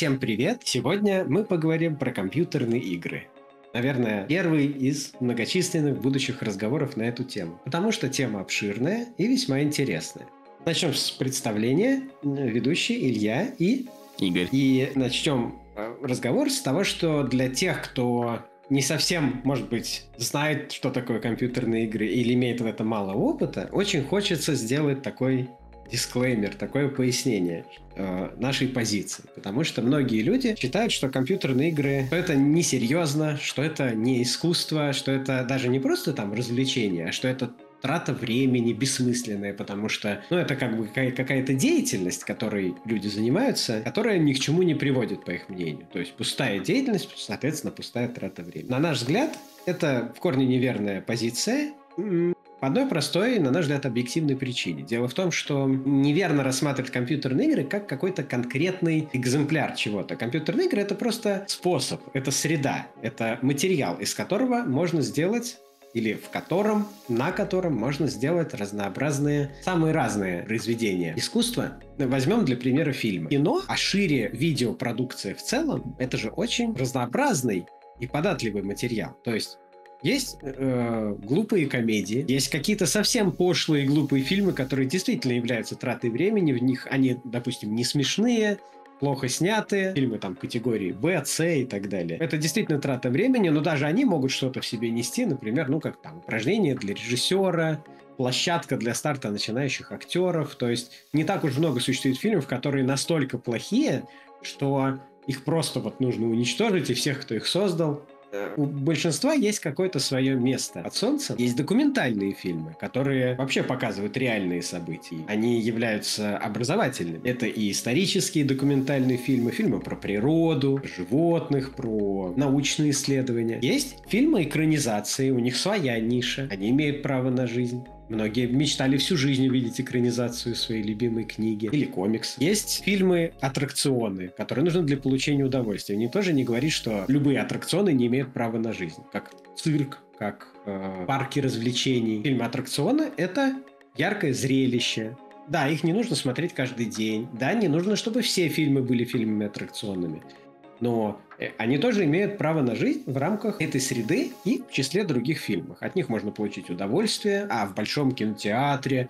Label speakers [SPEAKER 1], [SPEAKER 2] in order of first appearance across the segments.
[SPEAKER 1] Всем привет! Сегодня мы поговорим про компьютерные игры. Наверное, первый из многочисленных будущих разговоров на эту тему. Потому что тема обширная и весьма интересная. Начнем с представления. Ведущий Илья и...
[SPEAKER 2] Игорь.
[SPEAKER 1] И начнем э, разговор с того, что для тех, кто не совсем, может быть, знает, что такое компьютерные игры или имеет в этом мало опыта, очень хочется сделать такой дисклеймер, такое пояснение э, нашей позиции. Потому что многие люди считают, что компьютерные игры что это несерьезно, что это не искусство, что это даже не просто там развлечение, а что это трата времени бессмысленная, потому что, ну, это как бы какая-то деятельность, которой люди занимаются, которая ни к чему не приводит, по их мнению. То есть пустая деятельность, соответственно, пустая трата времени. На наш взгляд, это в корне неверная позиция, по одной простой, на наш взгляд, объективной причине. Дело в том, что неверно рассматривать компьютерные игры как какой-то конкретный экземпляр чего-то. Компьютерные игры — это просто способ, это среда, это материал, из которого можно сделать или в котором, на котором можно сделать разнообразные, самые разные произведения искусства. Возьмем для примера фильмы. Кино, а шире видеопродукция в целом, это же очень разнообразный и податливый материал. То есть есть э, глупые комедии, есть какие-то совсем пошлые глупые фильмы, которые действительно являются тратой времени. В них они, допустим, не смешные, плохо снятые, фильмы там категории Б, С и так далее. Это действительно трата времени, но даже они могут что-то в себе нести, например, ну как там упражнение для режиссера, площадка для старта начинающих актеров. То есть не так уж много существует фильмов, которые настолько плохие, что их просто вот нужно уничтожить, и всех, кто их создал, у большинства есть какое-то свое место. От Солнца есть документальные фильмы, которые вообще показывают реальные события. Они являются образовательными. Это и исторические документальные фильмы, фильмы про природу, животных, про научные исследования. Есть фильмы экранизации, у них своя ниша, они имеют право на жизнь. Многие мечтали всю жизнь увидеть экранизацию своей любимой книги или комикс. Есть фильмы-аттракционы, которые нужны для получения удовольствия. Они тоже не говорит, что любые аттракционы не имеют права на жизнь. Как цирк, как э, парки развлечений. Фильмы-аттракционы — это яркое зрелище, да, их не нужно смотреть каждый день. Да, не нужно, чтобы все фильмы были фильмами-аттракционами но э, они тоже имеют право на жизнь в рамках этой среды и в числе других фильмов. От них можно получить удовольствие, а в большом кинотеатре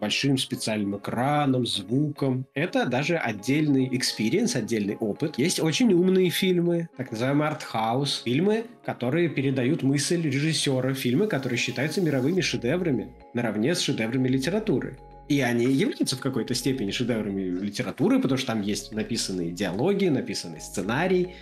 [SPEAKER 1] большим специальным экраном, звуком. Это даже отдельный experience, отдельный опыт. Есть очень умные фильмы, так называемые артхаус, фильмы, которые передают мысль режиссера, фильмы, которые считаются мировыми шедеврами, наравне с шедеврами литературы. И они являются в какой-то степени шедеврами литературы, потому что там есть написанные диалоги, написанный сценарий,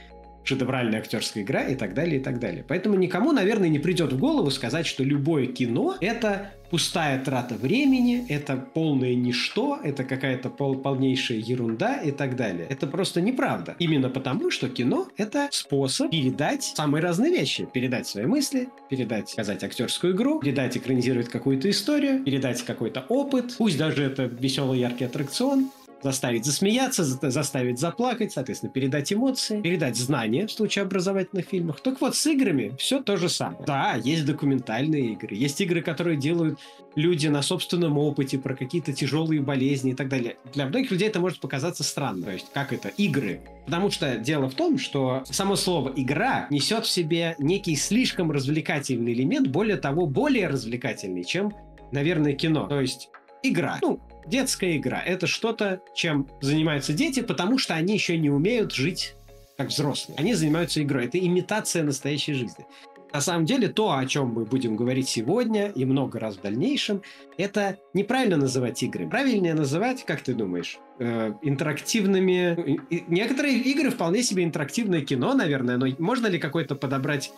[SPEAKER 1] шедевральная актерская игра и так далее, и так далее. Поэтому никому, наверное, не придет в голову сказать, что любое кино — это пустая трата времени, это полное ничто, это какая-то пол полнейшая ерунда и так далее. Это просто неправда. Именно потому, что кино — это способ передать самые разные вещи. Передать свои мысли, передать, сказать актерскую игру, передать, экранизировать какую-то историю, передать какой-то опыт, пусть даже это веселый яркий аттракцион, заставить засмеяться, заставить заплакать, соответственно, передать эмоции, передать знания в случае образовательных фильмов. Так вот, с играми все то же самое. Да, есть документальные игры, есть игры, которые делают люди на собственном опыте про какие-то тяжелые болезни и так далее. Для многих людей это может показаться странно. То есть, как это? Игры. Потому что дело в том, что само слово «игра» несет в себе некий слишком развлекательный элемент, более того, более развлекательный, чем, наверное, кино. То есть игра. Ну, детская игра. Это что-то, чем занимаются дети, потому что они еще не умеют жить как взрослые. Они занимаются игрой. Это имитация настоящей жизни. На самом деле, то, о чем мы будем говорить сегодня и много раз в дальнейшем, это неправильно называть игры. Правильнее называть, как ты думаешь, э, интерактивными... Некоторые игры вполне себе интерактивное кино, наверное, но можно ли какой-то подобрать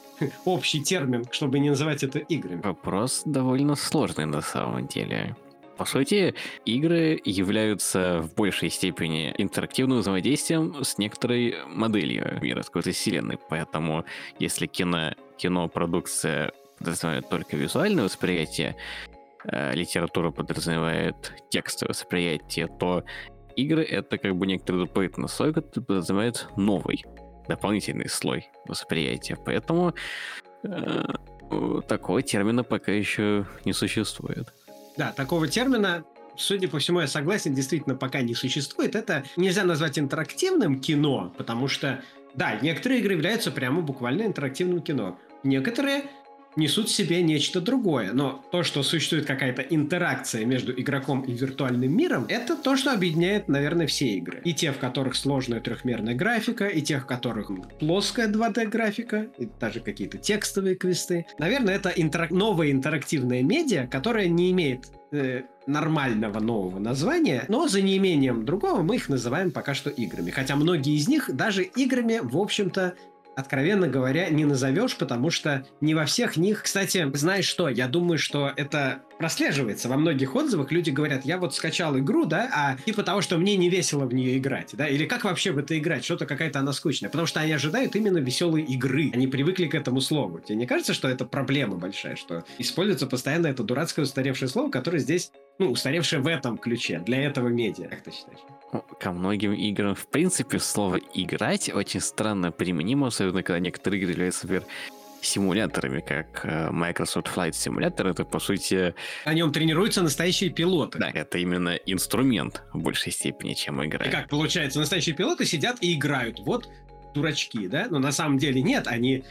[SPEAKER 1] общий термин, чтобы не называть это играми?
[SPEAKER 2] Вопрос довольно сложный на самом деле. По сути, игры являются в большей степени интерактивным взаимодействием с некоторой моделью мира, с какой-то вселенной. Поэтому, если кино, кинопродукция подразумевает только визуальное восприятие, э, литература подразумевает текстовое восприятие, то игры — это как бы некоторый дополнительный слой, который подразумевает новый, дополнительный слой восприятия. Поэтому э, такого термина пока еще не существует.
[SPEAKER 1] Да, такого термина судя по всему, я согласен, действительно пока не существует. Это нельзя назвать интерактивным кино, потому что, да, некоторые игры являются прямо буквально интерактивным кино. Некоторые несут в себе нечто другое. Но то, что существует какая-то интеракция между игроком и виртуальным миром, это то, что объединяет, наверное, все игры. И те, в которых сложная трехмерная графика, и тех, в которых плоская 2D графика, и даже какие-то текстовые квесты. Наверное, это интерак... новая интерактивная медиа, которая не имеет э, нормального нового названия, но за неимением другого мы их называем пока что играми. Хотя многие из них даже играми, в общем-то, откровенно говоря, не назовешь, потому что не во всех них... Кстати, знаешь что, я думаю, что это прослеживается. Во многих отзывах люди говорят, я вот скачал игру, да, а типа того, что мне не весело в нее играть, да, или как вообще в это играть, что-то какая-то она скучная, потому что они ожидают именно веселой игры, они привыкли к этому слову. Тебе не кажется, что это проблема большая, что используется постоянно это дурацкое устаревшее слово, которое здесь, ну, устаревшее в этом ключе, для этого медиа, как ты считаешь?
[SPEAKER 2] Ко многим играм, в принципе, слово «играть» очень странно применимо, особенно когда некоторые игры являются, например, симуляторами, как э, Microsoft Flight Simulator, это, по сути...
[SPEAKER 1] На нем тренируются настоящие пилоты.
[SPEAKER 2] Да, это именно инструмент в большей степени, чем игра.
[SPEAKER 1] И как получается, настоящие пилоты сидят и играют. Вот дурачки, да? Но на самом деле нет, они,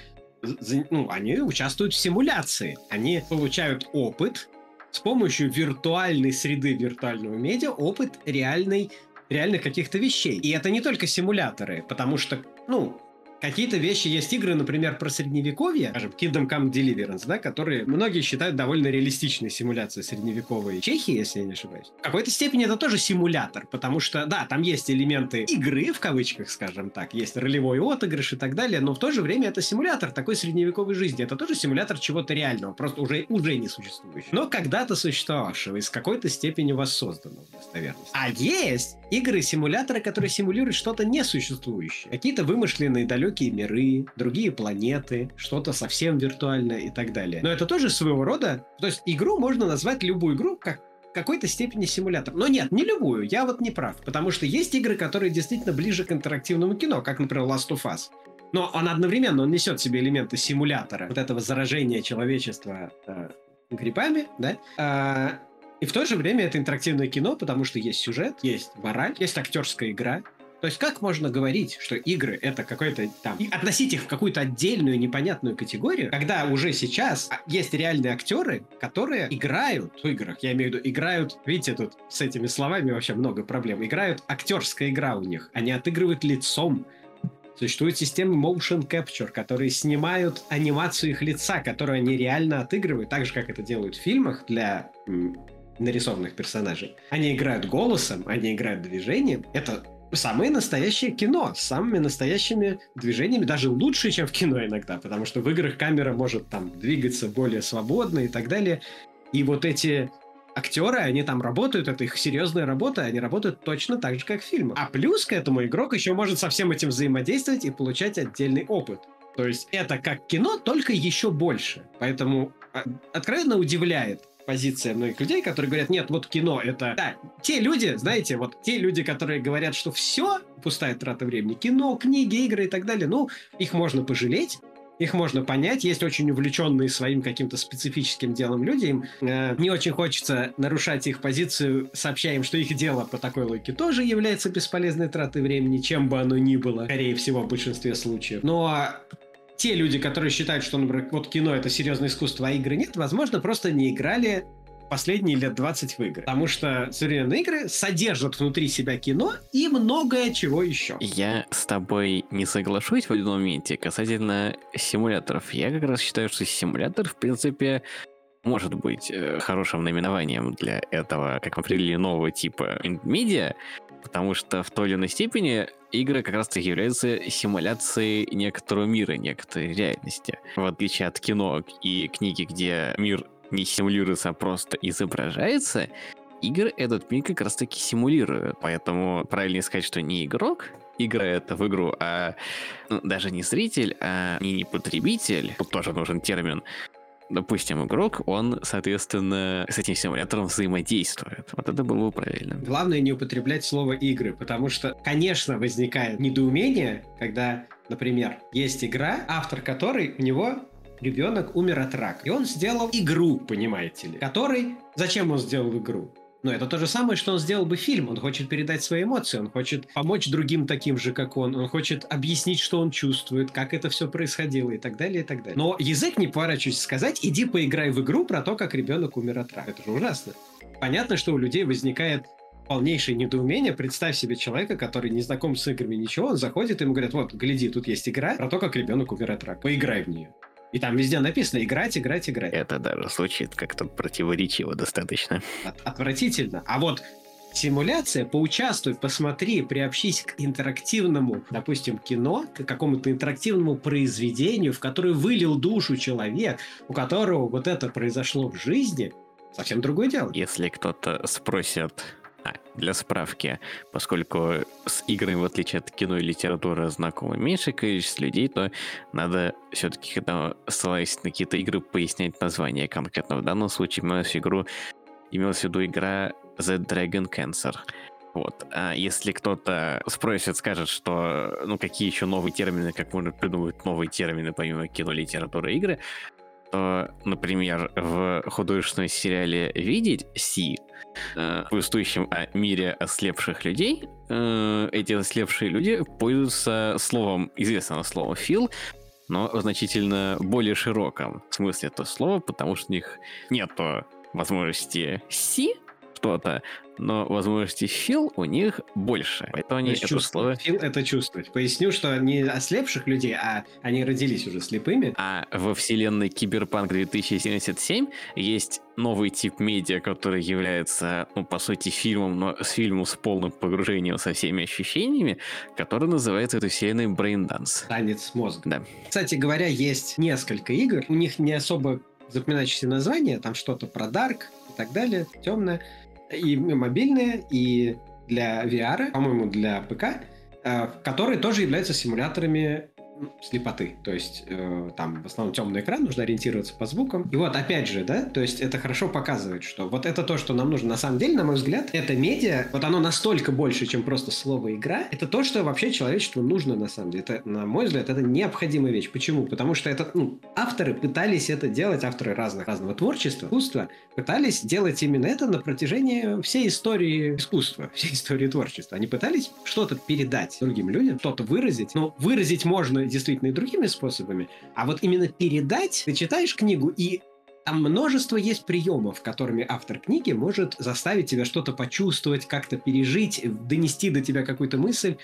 [SPEAKER 1] ну, они участвуют в симуляции. Они получают опыт с помощью виртуальной среды виртуального медиа, опыт реальной реальных каких-то вещей. И это не только симуляторы, потому что, ну, Какие-то вещи есть игры, например, про средневековье, скажем, Kingdom Come Deliverance, да, которые многие считают довольно реалистичной симуляцией средневековой Чехии, если я не ошибаюсь. В какой-то степени это тоже симулятор, потому что, да, там есть элементы игры, в кавычках, скажем так, есть ролевой отыгрыш и так далее, но в то же время это симулятор такой средневековой жизни. Это тоже симулятор чего-то реального, просто уже, уже не существующего. Но когда-то существовавшего и с какой-то степени воссозданного, достоверности. А есть игры-симуляторы, которые симулируют что-то несуществующее. Какие-то вымышленные далекие миры, другие планеты, что-то совсем виртуальное и так далее. Но это тоже своего рода... То есть игру можно назвать любую игру как какой-то степени симулятор. Но нет, не любую, я вот не прав. Потому что есть игры, которые действительно ближе к интерактивному кино, как, например, Last of Us. Но он одновременно он несет в себе элементы симулятора, вот этого заражения человечества э, грибами, да, а, и в то же время это интерактивное кино, потому что есть сюжет, есть мораль, есть актерская игра. То есть как можно говорить, что игры это какой-то там... И относить их в какую-то отдельную непонятную категорию, когда уже сейчас есть реальные актеры, которые играют в играх. Я имею в виду, играют... Видите, тут с этими словами вообще много проблем. Играют актерская игра у них. Они отыгрывают лицом. Существует система motion capture, которые снимают анимацию их лица, которую они реально отыгрывают, так же, как это делают в фильмах для нарисованных персонажей. Они играют голосом, они играют движением. Это самое настоящее кино с самыми настоящими движениями, даже лучше, чем в кино иногда, потому что в играх камера может там двигаться более свободно и так далее. И вот эти актеры, они там работают, это их серьезная работа, они работают точно так же, как в фильмах. А плюс к этому игрок еще может со всем этим взаимодействовать и получать отдельный опыт. То есть это как кино, только еще больше. Поэтому а, откровенно удивляет позиция многих людей, которые говорят, нет, вот кино это... Да, те люди, знаете, вот те люди, которые говорят, что все пустая трата времени, кино, книги, игры и так далее, ну, их можно пожалеть, их можно понять. Есть очень увлеченные своим каким-то специфическим делом люди. Им э, не очень хочется нарушать их позицию, сообщая им, что их дело по такой логике тоже является бесполезной тратой времени, чем бы оно ни было, скорее всего, в большинстве случаев. Но те люди, которые считают, что, например, вот кино это серьезное искусство, а игры нет, возможно, просто не играли последние лет 20 в игры. Потому что современные игры содержат внутри себя кино и многое чего еще.
[SPEAKER 2] Я с тобой не соглашусь в одном моменте касательно симуляторов. Я как раз считаю, что симулятор, в принципе, может быть э, хорошим наименованием для этого, как мы определили, нового типа медиа, потому что в той или иной степени игры как раз-таки являются симуляцией некоторого мира, некоторой реальности. В отличие от кино и книги, где мир не симулируется, а просто изображается, игры этот мир как раз-таки симулируют. Поэтому правильнее сказать, что не игрок играет в игру, а ну, даже не зритель, а не, не потребитель, тут тоже нужен термин, допустим, игрок, он, соответственно, с этим симулятором взаимодействует. Вот это было бы правильно.
[SPEAKER 1] Главное не употреблять слово игры, потому что, конечно, возникает недоумение, когда, например, есть игра, автор которой у него ребенок умер от рака. И он сделал игру, понимаете ли, который... Зачем он сделал игру? Но это то же самое, что он сделал бы фильм. Он хочет передать свои эмоции, он хочет помочь другим таким же, как он, он хочет объяснить, что он чувствует, как это все происходило и так далее, и так далее. Но язык не поворачивается сказать, иди поиграй в игру про то, как ребенок умер от рака. Это же ужасно. Понятно, что у людей возникает полнейшее недоумение. Представь себе человека, который не знаком с играми ничего, он заходит, ему говорят, вот, гляди, тут есть игра про то, как ребенок умер от рака. Поиграй в нее. И там везде написано играть, играть, играть.
[SPEAKER 2] Это даже звучит как-то противоречиво достаточно.
[SPEAKER 1] От, отвратительно. А вот симуляция, поучаствуй, посмотри, приобщись к интерактивному, допустим, кино, к какому-то интерактивному произведению, в которое вылил душу человек, у которого вот это произошло в жизни, совсем другое дело.
[SPEAKER 2] Если кто-то спросит, а, для справки, поскольку с играми, в отличие от кино и литературы, знакомы меньше количество людей, то надо все-таки, когда ссылаясь на какие-то игры, пояснять название конкретно. В данном случае имелась игру имелась в виду игра The Dragon Cancer. Вот. А если кто-то спросит, скажет, что ну какие еще новые термины, как можно придумать новые термины помимо кино, литературы, игры, то, например, в художественном сериале «Видеть» Си, э, повествующем о мире ослепших людей, э, эти ослепшие люди пользуются словом, известным словом «фил», но в значительно более широком смысле этого слова, потому что у них нету возможности «си», что-то, но возможности фил у них больше. Поэтому они это
[SPEAKER 1] слово... Фил — это чувствовать. Поясню, что не ослепших людей, а они родились уже слепыми.
[SPEAKER 2] А во вселенной Киберпанк 2077 есть новый тип медиа, который является, ну, по сути, фильмом, но с фильмом с полным погружением со всеми ощущениями, который называется этой вселенной Brain Dance.
[SPEAKER 1] Танец мозга.
[SPEAKER 2] Да.
[SPEAKER 1] Кстати говоря, есть несколько игр, у них не особо запоминающиеся названия, там что-то про Dark и так далее, темное и мобильные, и для VR, по-моему, для ПК, э, которые тоже являются симуляторами слепоты. То есть э, там в основном темный экран, нужно ориентироваться по звукам. И вот опять же, да, то есть это хорошо показывает, что вот это то, что нам нужно. На самом деле, на мой взгляд, это медиа, вот оно настолько больше, чем просто слово игра. Это то, что вообще человечеству нужно на самом деле. Это, на мой взгляд, это необходимая вещь. Почему? Потому что это, ну, авторы пытались это делать, авторы разных, разного творчества, искусства, пытались делать именно это на протяжении всей истории искусства, всей истории творчества. Они пытались что-то передать другим людям, что-то выразить. Но выразить можно действительно и другими способами, а вот именно передать, ты читаешь книгу, и там множество есть приемов, которыми автор книги может заставить тебя что-то почувствовать, как-то пережить, донести до тебя какую-то мысль.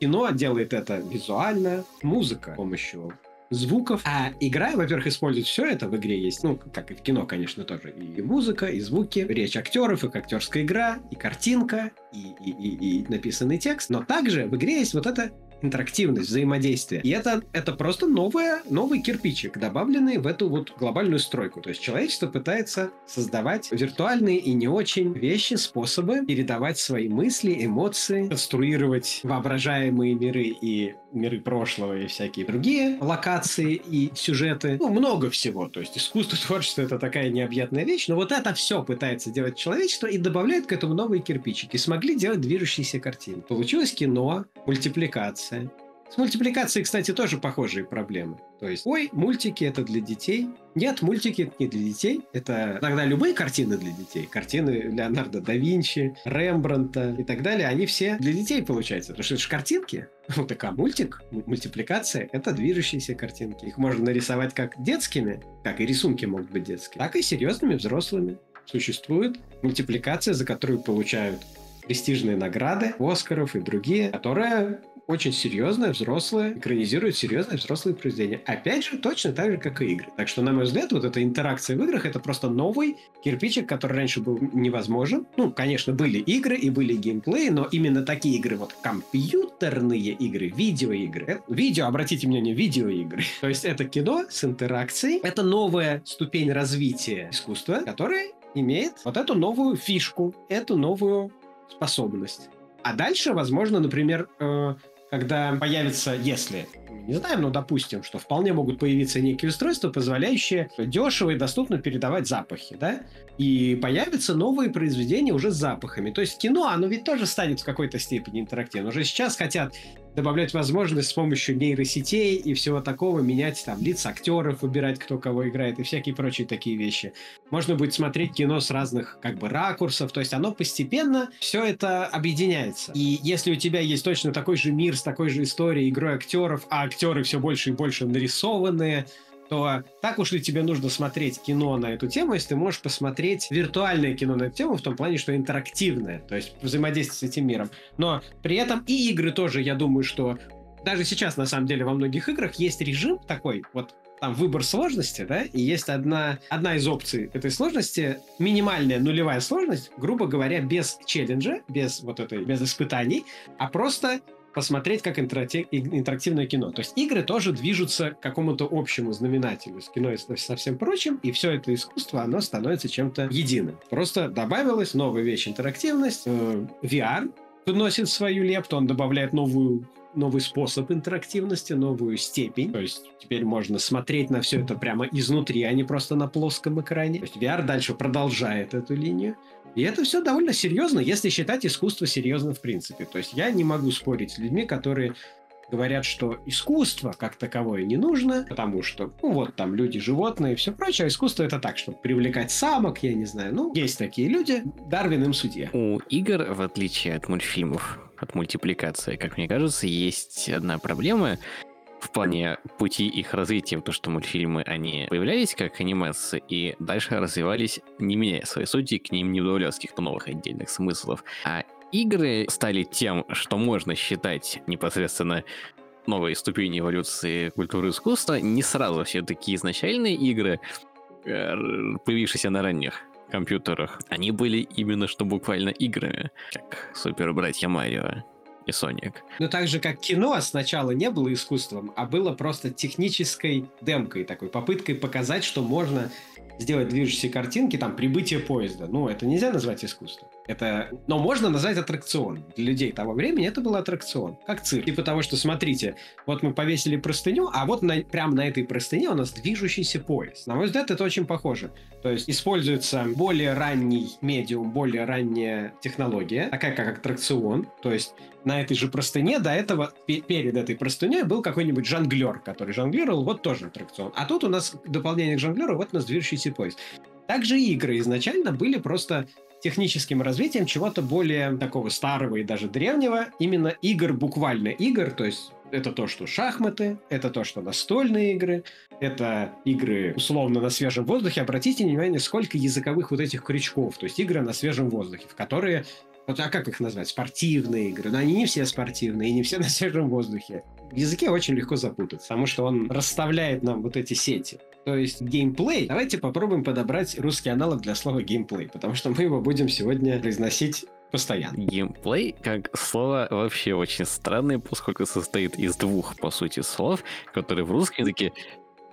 [SPEAKER 1] Кино делает это визуально, музыка с помощью звуков. А игра, во-первых, использует все это. В игре есть, ну, как и в кино, конечно, тоже. И музыка, и звуки, речь актеров, и актерская игра, и картинка, и, и, и, и написанный текст. Но также в игре есть вот это интерактивность, взаимодействие. И это, это просто новое, новый кирпичик, добавленный в эту вот глобальную стройку. То есть человечество пытается создавать виртуальные и не очень вещи, способы передавать свои мысли, эмоции, конструировать воображаемые миры и миры прошлого и всякие другие локации и сюжеты. Ну, много всего. То есть искусство, творчество — это такая необъятная вещь. Но вот это все пытается делать человечество и добавляет к этому новые кирпичики. Смогли делать движущиеся картины. Получилось кино, мультипликация, мультипликация. С мультипликацией, кстати, тоже похожие проблемы. То есть, ой, мультики это для детей. Нет, мультики это не для детей. Это иногда любые картины для детей. Картины Леонардо да Винчи, Рембранта и так далее, они все для детей получаются. Потому что это же картинки. Ну так а мультик, мультипликация — это движущиеся картинки. Их можно нарисовать как детскими, как и рисунки могут быть детскими, так и серьезными взрослыми. Существует мультипликация, за которую получают престижные награды, Оскаров и другие, которая очень серьезное, взрослое, экранизирует серьезное взрослое произведение. Опять же, точно так же, как и игры. Так что, на мой взгляд, вот эта интеракция в играх — это просто новый кирпичик, который раньше был невозможен. Ну, конечно, были игры и были геймплеи, но именно такие игры, вот компьютерные игры, видеоигры. Это, видео, обратите внимание, видеоигры. То есть это кино с интеракцией. Это новая ступень развития искусства, которая имеет вот эту новую фишку, эту новую способность. А дальше, возможно, например, э, когда появится, если, не знаем, но допустим, что вполне могут появиться некие устройства, позволяющие дешево и доступно передавать запахи, да, и появятся новые произведения уже с запахами. То есть кино, оно ведь тоже станет в какой-то степени интерактивным. Уже сейчас хотят добавлять возможность с помощью нейросетей и всего такого менять там лица актеров, выбирать, кто кого играет и всякие прочие такие вещи. Можно будет смотреть кино с разных как бы ракурсов, то есть оно постепенно все это объединяется. И если у тебя есть точно такой же мир с такой же историей, игрой актеров, а актеры все больше и больше нарисованные, то так уж ли тебе нужно смотреть кино на эту тему, если ты можешь посмотреть виртуальное кино на эту тему в том плане, что интерактивное, то есть взаимодействие с этим миром. Но при этом и игры тоже, я думаю, что даже сейчас, на самом деле, во многих играх есть режим такой, вот там выбор сложности, да, и есть одна, одна из опций этой сложности, минимальная нулевая сложность, грубо говоря, без челленджа, без вот этой, без испытаний, а просто посмотреть как интерактивное кино. То есть игры тоже движутся к какому-то общему знаменателю с кино и со всем прочим, и все это искусство, оно становится чем-то единым. Просто добавилась новая вещь интерактивность, э, VR вносит свою лепту, он добавляет новую новый способ интерактивности, новую степень. То есть теперь можно смотреть на все это прямо изнутри, а не просто на плоском экране. То есть VR дальше продолжает эту линию. И это все довольно серьезно, если считать искусство серьезно в принципе. То есть я не могу спорить с людьми, которые говорят, что искусство как таковое не нужно, потому что, ну вот там люди, животные и все прочее, а искусство это так, чтобы привлекать самок, я не знаю. Ну, есть такие люди, Дарвин им судья.
[SPEAKER 2] У игр, в отличие от мультфильмов, от мультипликации, как мне кажется, есть одна проблема, в плане пути их развития, то, что мультфильмы, они появлялись как анимации и дальше развивались, не меняя своей сути, к ним не добавлялось каких-то новых отдельных смыслов. А игры стали тем, что можно считать непосредственно новой ступени эволюции культуры искусства, не сразу все такие изначальные игры, э, появившиеся на ранних компьютерах, они были именно что буквально играми, как Супер Братья Марио и Соник.
[SPEAKER 1] Ну, так же, как кино сначала не было искусством, а было просто технической демкой, такой попыткой показать, что можно сделать движущиеся картинки, там, прибытие поезда. Ну, это нельзя назвать искусством. Это, но можно назвать аттракцион. Для людей того времени это был аттракцион, как цирк. Типа того, что, смотрите, вот мы повесили простыню, а вот на, прямо на этой простыне у нас движущийся поезд. На мой взгляд, это очень похоже. То есть используется более ранний медиум, более ранняя технология, такая как аттракцион. То есть на этой же простыне до этого, перед этой простыней был какой-нибудь жонглер, который жонглировал, вот тоже аттракцион. А тут у нас дополнение к жонглеру, вот у нас движущийся поезд. Также игры изначально были просто техническим развитием чего-то более такого старого и даже древнего, именно игр, буквально игр, то есть это то, что шахматы, это то, что настольные игры, это игры условно на свежем воздухе. Обратите внимание, сколько языковых вот этих крючков, то есть игры на свежем воздухе, в которые вот, а как их назвать? Спортивные игры. Но они не все спортивные, и не все на свежем воздухе. В языке очень легко запутаться, потому что он расставляет нам вот эти сети. То есть геймплей. Давайте попробуем подобрать русский аналог для слова геймплей, потому что мы его будем сегодня произносить постоянно.
[SPEAKER 2] Геймплей как слово вообще очень странное, поскольку состоит из двух, по сути, слов, которые в русском языке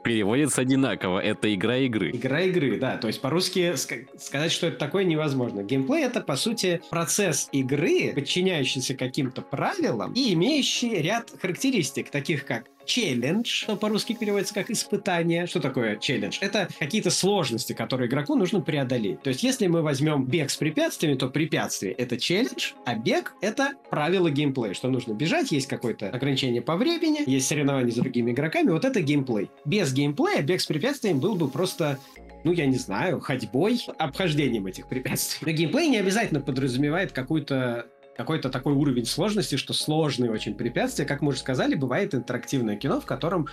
[SPEAKER 2] переводится одинаково. Это игра игры.
[SPEAKER 1] Игра игры, да. То есть по-русски сказать, что это такое, невозможно. Геймплей — это, по сути, процесс игры, подчиняющийся каким-то правилам и имеющий ряд характеристик, таких как челлендж, что по-русски переводится как испытание. Что такое челлендж? Это какие-то сложности, которые игроку нужно преодолеть. То есть, если мы возьмем бег с препятствиями, то препятствие — это челлендж, а бег — это правило геймплея, что нужно бежать, есть какое-то ограничение по времени, есть соревнования с другими игроками, вот это геймплей. Без геймплея бег с препятствиями был бы просто ну, я не знаю, ходьбой, обхождением этих препятствий. Но геймплей не обязательно подразумевает какую-то какой-то такой уровень сложности, что сложные очень препятствия. Как мы уже сказали, бывает интерактивное кино, в котором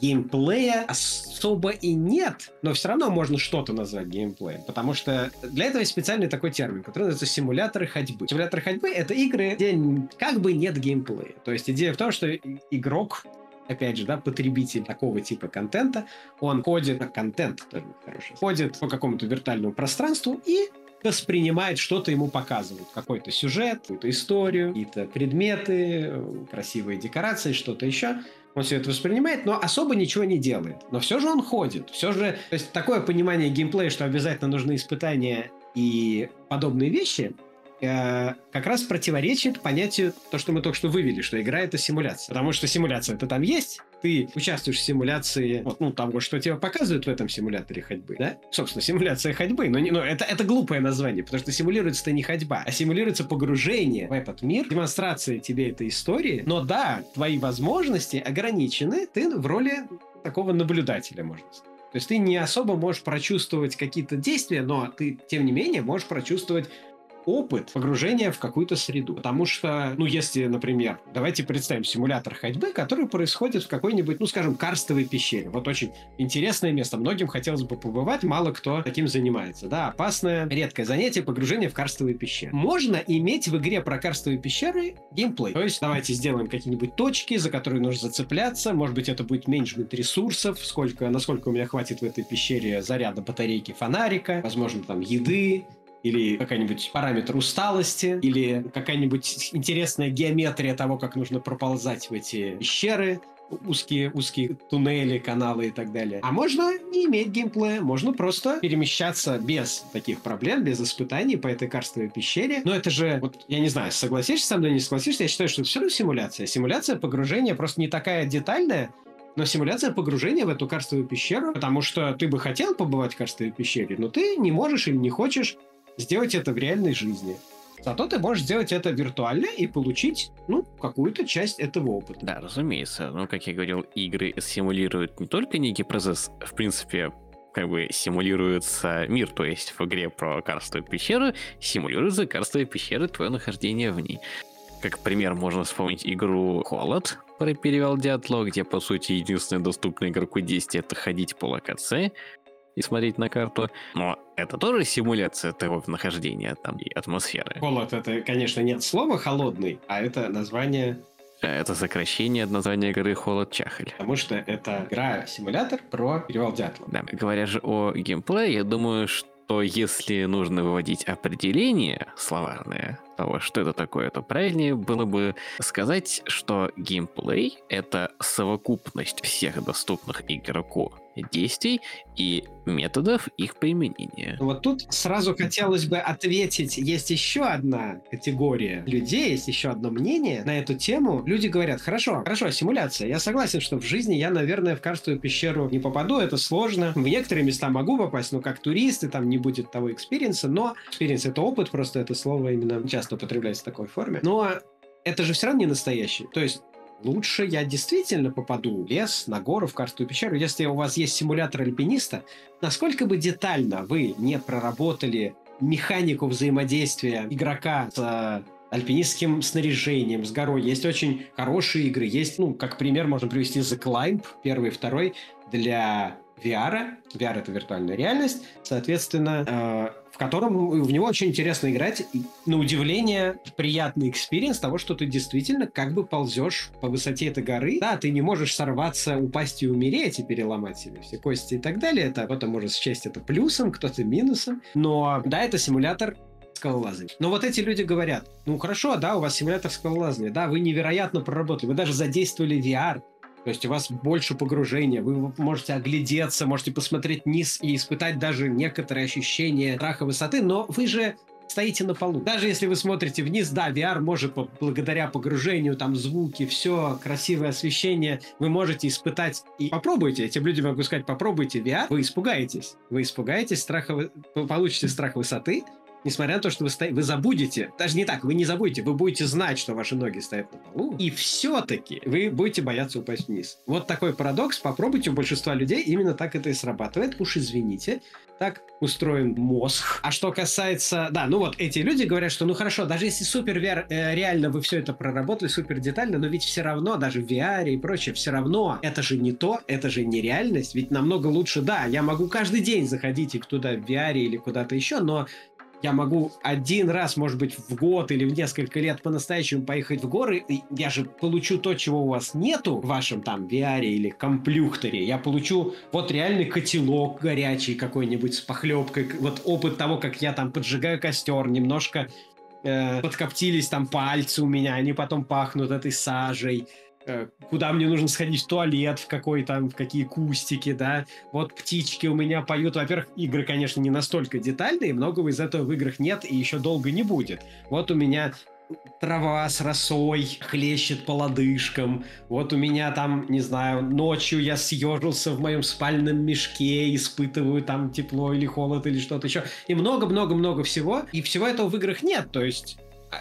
[SPEAKER 1] геймплея особо и нет, но все равно можно что-то назвать геймплеем, потому что для этого есть специальный такой термин, который называется симуляторы ходьбы. Симуляторы ходьбы — это игры, где как бы нет геймплея. То есть идея в том, что игрок опять же, да, потребитель такого типа контента, он ходит, контент хороший, ходит по какому-то виртуальному пространству и воспринимает, что-то ему показывают. Какой-то сюжет, какую-то историю, какие-то предметы, красивые декорации, что-то еще. Он все это воспринимает, но особо ничего не делает. Но все же он ходит. Все же... То есть такое понимание геймплея, что обязательно нужны испытания и подобные вещи, э, как раз противоречит понятию то, что мы только что вывели, что игра это симуляция. Потому что симуляция это там есть, ты участвуешь в симуляции, вот, ну, того, что тебе показывают в этом симуляторе ходьбы, да? Собственно, симуляция ходьбы, но, не, но это, это глупое название, потому что симулируется-то не ходьба, а симулируется погружение в этот мир, демонстрация тебе этой истории, но да, твои возможности ограничены, ты в роли такого наблюдателя, можно сказать. То есть ты не особо можешь прочувствовать какие-то действия, но ты, тем не менее, можешь прочувствовать опыт погружения в какую-то среду. Потому что, ну, если, например, давайте представим симулятор ходьбы, который происходит в какой-нибудь, ну, скажем, карстовой пещере. Вот очень интересное место. Многим хотелось бы побывать, мало кто таким занимается. Да, опасное, редкое занятие погружение в карстовые пещеры. Можно иметь в игре про карстовые пещеры геймплей. То есть давайте сделаем какие-нибудь точки, за которые нужно зацепляться. Может быть, это будет менеджмент ресурсов, сколько, насколько у меня хватит в этой пещере заряда батарейки фонарика, возможно, там еды, или какой-нибудь параметр усталости, или какая-нибудь интересная геометрия того, как нужно проползать в эти пещеры, узкие, узкие туннели, каналы и так далее. А можно не иметь геймплея, можно просто перемещаться без таких проблем, без испытаний по этой карстовой пещере. Но это же, вот, я не знаю, согласишься со мной, не согласишься, я считаю, что это все равно симуляция. Симуляция погружения просто не такая детальная, но симуляция погружения в эту карстовую пещеру, потому что ты бы хотел побывать в карстовой пещере, но ты не можешь или не хочешь сделать это в реальной жизни. Зато ты можешь сделать это виртуально и получить, ну, какую-то часть этого опыта.
[SPEAKER 2] Да, разумеется. Ну, как я говорил, игры симулируют не только некий процесс, в принципе, как бы симулируется мир, то есть в игре про карстовую пещеру симулируется карстовая пещера, твое нахождение в ней. Как пример можно вспомнить игру Холод про перевал Дятло, где, по сути, единственное доступное игроку действие — это ходить по локации, и смотреть на карту. Но это тоже симуляция того нахождения там и атмосферы.
[SPEAKER 1] Холод это, конечно, нет слова холодный, а это название
[SPEAKER 2] это сокращение от названия игры Холод Чахаль.
[SPEAKER 1] Потому что это игра-симулятор про перевал Дятла.
[SPEAKER 2] Да, говоря же о геймплее, я думаю, что если нужно выводить определение словарное того, что это такое, то правильнее было бы сказать, что геймплей — это совокупность всех доступных игроку действий и методов их применения.
[SPEAKER 1] Вот тут сразу хотелось бы ответить, есть еще одна категория людей, есть еще одно мнение на эту тему. Люди говорят, хорошо, хорошо, симуляция. Я согласен, что в жизни я, наверное, в карстовую пещеру не попаду, это сложно. В некоторые места могу попасть, но как турист, и там не будет того experience а, но experience — это опыт, просто это слово именно часто употребляется в такой форме. Но это же все равно не настоящий. То есть лучше я действительно попаду в лес, на гору, в карстовую пещеру. Если у вас есть симулятор альпиниста, насколько бы детально вы не проработали механику взаимодействия игрока с э, альпинистским снаряжением, с горой. Есть очень хорошие игры. Есть, ну, как пример, можно привести The Climb, первый и второй, для VR. VR — это виртуальная реальность. Соответственно, э, в котором в него очень интересно играть. И, на удивление, приятный experience того, что ты действительно как бы ползешь по высоте этой горы. Да, ты не можешь сорваться, упасть и умереть, и переломать себе все кости и так далее. Это кто-то может счесть это плюсом, кто-то минусом. Но да, это симулятор скалолазания. Но вот эти люди говорят, ну хорошо, да, у вас симулятор скалолазания, да, вы невероятно проработали, вы даже задействовали VR, то есть у вас больше погружения, вы можете оглядеться, можете посмотреть вниз и испытать даже некоторые ощущения страха высоты, но вы же стоите на полу. Даже если вы смотрите вниз, да, VR может благодаря погружению, там звуки, все, красивое освещение, вы можете испытать и попробуйте. Этим людям могу сказать, попробуйте VR, вы испугаетесь. Вы испугаетесь страха, получите страх высоты, несмотря на то, что вы, сто... вы забудете, даже не так, вы не забудете, вы будете знать, что ваши ноги стоят на полу, и все-таки вы будете бояться упасть вниз. Вот такой парадокс, попробуйте, у большинства людей именно так это и срабатывает, уж извините, так устроен мозг. А что касается, да, ну вот эти люди говорят, что ну хорошо, даже если супер VR, э, реально вы все это проработали супер детально, но ведь все равно, даже в VR и прочее, все равно это же не то, это же не реальность, ведь намного лучше, да, я могу каждый день заходить и туда в VR или куда-то еще, но я могу один раз, может быть, в год или в несколько лет по-настоящему поехать в горы, и я же получу то, чего у вас нету в вашем там VR или комплюхтере. Я получу вот реальный котелок горячий какой-нибудь с похлебкой, вот опыт того, как я там поджигаю костер, немножко э, подкоптились там пальцы у меня, они потом пахнут этой сажей куда мне нужно сходить в туалет, в какой там, в какие кустики, да, вот птички у меня поют. Во-первых, игры, конечно, не настолько детальные, многого из этого в играх нет и еще долго не будет. Вот у меня трава с росой хлещет по лодыжкам. Вот у меня там, не знаю, ночью я съежился в моем спальном мешке, испытываю там тепло или холод или что-то еще. И много-много-много всего. И всего этого в играх нет. То есть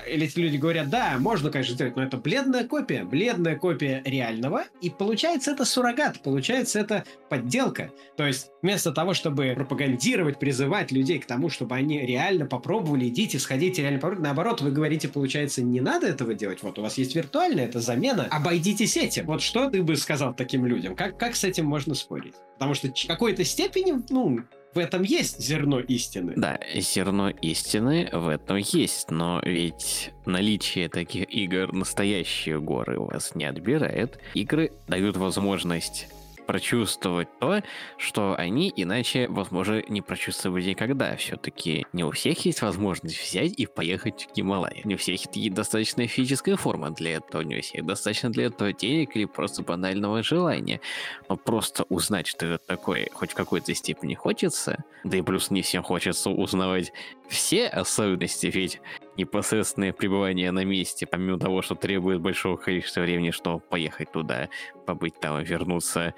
[SPEAKER 1] или эти люди говорят, да, можно, конечно, сделать, но это бледная копия, бледная копия реального, и получается это суррогат, получается это подделка. То есть вместо того, чтобы пропагандировать, призывать людей к тому, чтобы они реально попробовали, идите, сходите, реально попробуйте, наоборот, вы говорите, получается, не надо этого делать, вот у вас есть виртуальная, это замена, обойдитесь этим. Вот что ты бы сказал таким людям? Как, как с этим можно спорить? Потому что в какой-то степени, ну, этом есть зерно истины.
[SPEAKER 2] Да, зерно истины в этом есть, но ведь наличие таких игр настоящие горы вас не отбирает. Игры дают возможность прочувствовать то, что они иначе, возможно, не прочувствовали никогда. Все-таки не у всех есть возможность взять и поехать в Гималай. Не у всех есть достаточная физическая форма для этого, не у всех достаточно для этого денег или просто банального желания. Но просто узнать, что это такое, хоть в какой-то степени хочется, да и плюс не всем хочется узнавать все особенности, ведь непосредственное пребывание на месте, помимо того, что требует большого количества времени, чтобы поехать туда, побыть там, вернуться,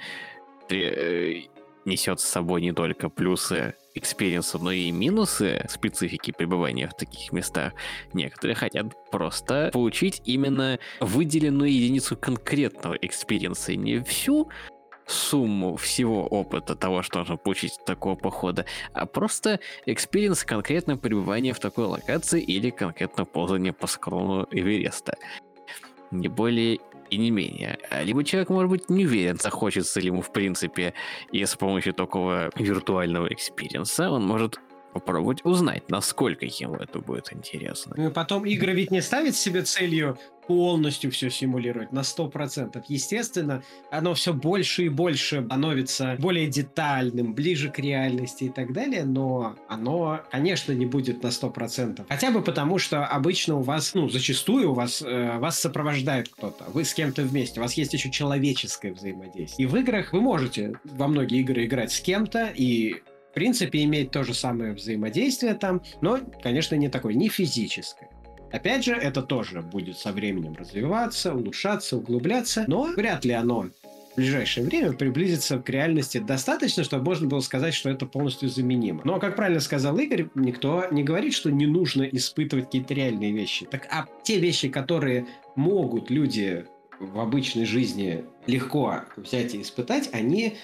[SPEAKER 2] э, несет с собой не только плюсы experience а, но и минусы специфики пребывания в таких местах. Некоторые хотят просто получить именно выделенную единицу конкретного experience а, не всю сумму всего опыта того, что нужно получить от такого похода, а просто experience конкретно пребывания в такой локации или конкретно ползания по склону Эвереста. Не более и не менее. Либо человек, может быть, не уверен, захочется ли ему в принципе, и с помощью такого виртуального experience а он может попробовать узнать, насколько ему это будет интересно.
[SPEAKER 1] Ну и потом игры ведь не ставят себе целью полностью все симулировать на 100%. Естественно, оно все больше и больше становится более детальным, ближе к реальности и так далее, но оно, конечно, не будет на 100%. Хотя бы потому, что обычно у вас, ну, зачастую у вас, э, вас сопровождает кто-то, вы с кем-то вместе, у вас есть еще человеческое взаимодействие. И в играх вы можете во многие игры играть с кем-то, и в принципе, иметь то же самое взаимодействие там, но, конечно, не такое, не физическое. Опять же, это тоже будет со временем развиваться, улучшаться, углубляться, но вряд ли оно в ближайшее время приблизится к реальности достаточно, чтобы можно было сказать, что это полностью заменимо. Но, как правильно сказал Игорь, никто не говорит, что не нужно испытывать какие-то реальные вещи. Так а те вещи, которые могут люди в обычной жизни легко взять и испытать, они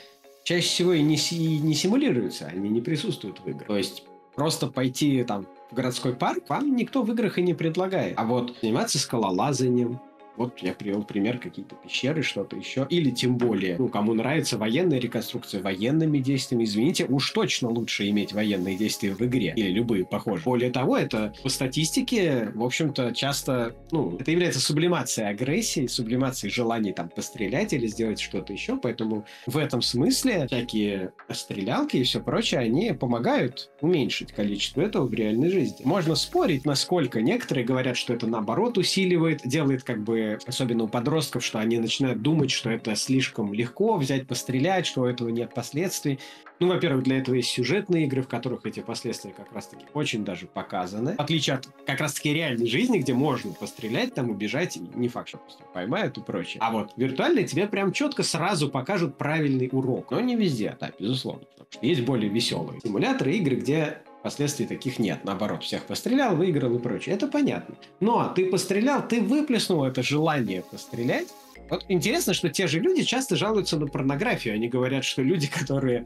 [SPEAKER 1] чаще всего и не, и не симулируются, они не присутствуют в играх. То есть просто пойти там в городской парк вам никто в играх и не предлагает. А вот заниматься скалолазанием, вот я привел пример какие-то пещеры, что-то еще. Или тем более, ну, кому нравится военная реконструкция военными действиями, извините, уж точно лучше иметь военные действия в игре. Или любые похожие. Более того, это по статистике, в общем-то, часто, ну, это является сублимацией агрессии, сублимацией желаний там пострелять или сделать что-то еще. Поэтому в этом смысле всякие стрелялки и все прочее, они помогают уменьшить количество этого в реальной жизни. Можно спорить, насколько некоторые говорят, что это наоборот усиливает, делает как бы особенно у подростков, что они начинают думать, что это слишком легко взять, пострелять, что у этого нет последствий. Ну, во-первых, для этого есть сюжетные игры, в которых эти последствия как раз-таки очень даже показаны. В отличие от как раз-таки реальной жизни, где можно пострелять, там убежать, не факт, что поймают и прочее. А вот виртуальные тебе прям четко сразу покажут правильный урок. Но не везде, да, безусловно. Потому что есть более веселые симуляторы, игры, где Последствий таких нет. Наоборот, всех пострелял, выиграл и прочее. Это понятно. Но ты пострелял, ты выплеснул это желание пострелять. Вот интересно, что те же люди часто жалуются на порнографию. Они говорят, что люди, которые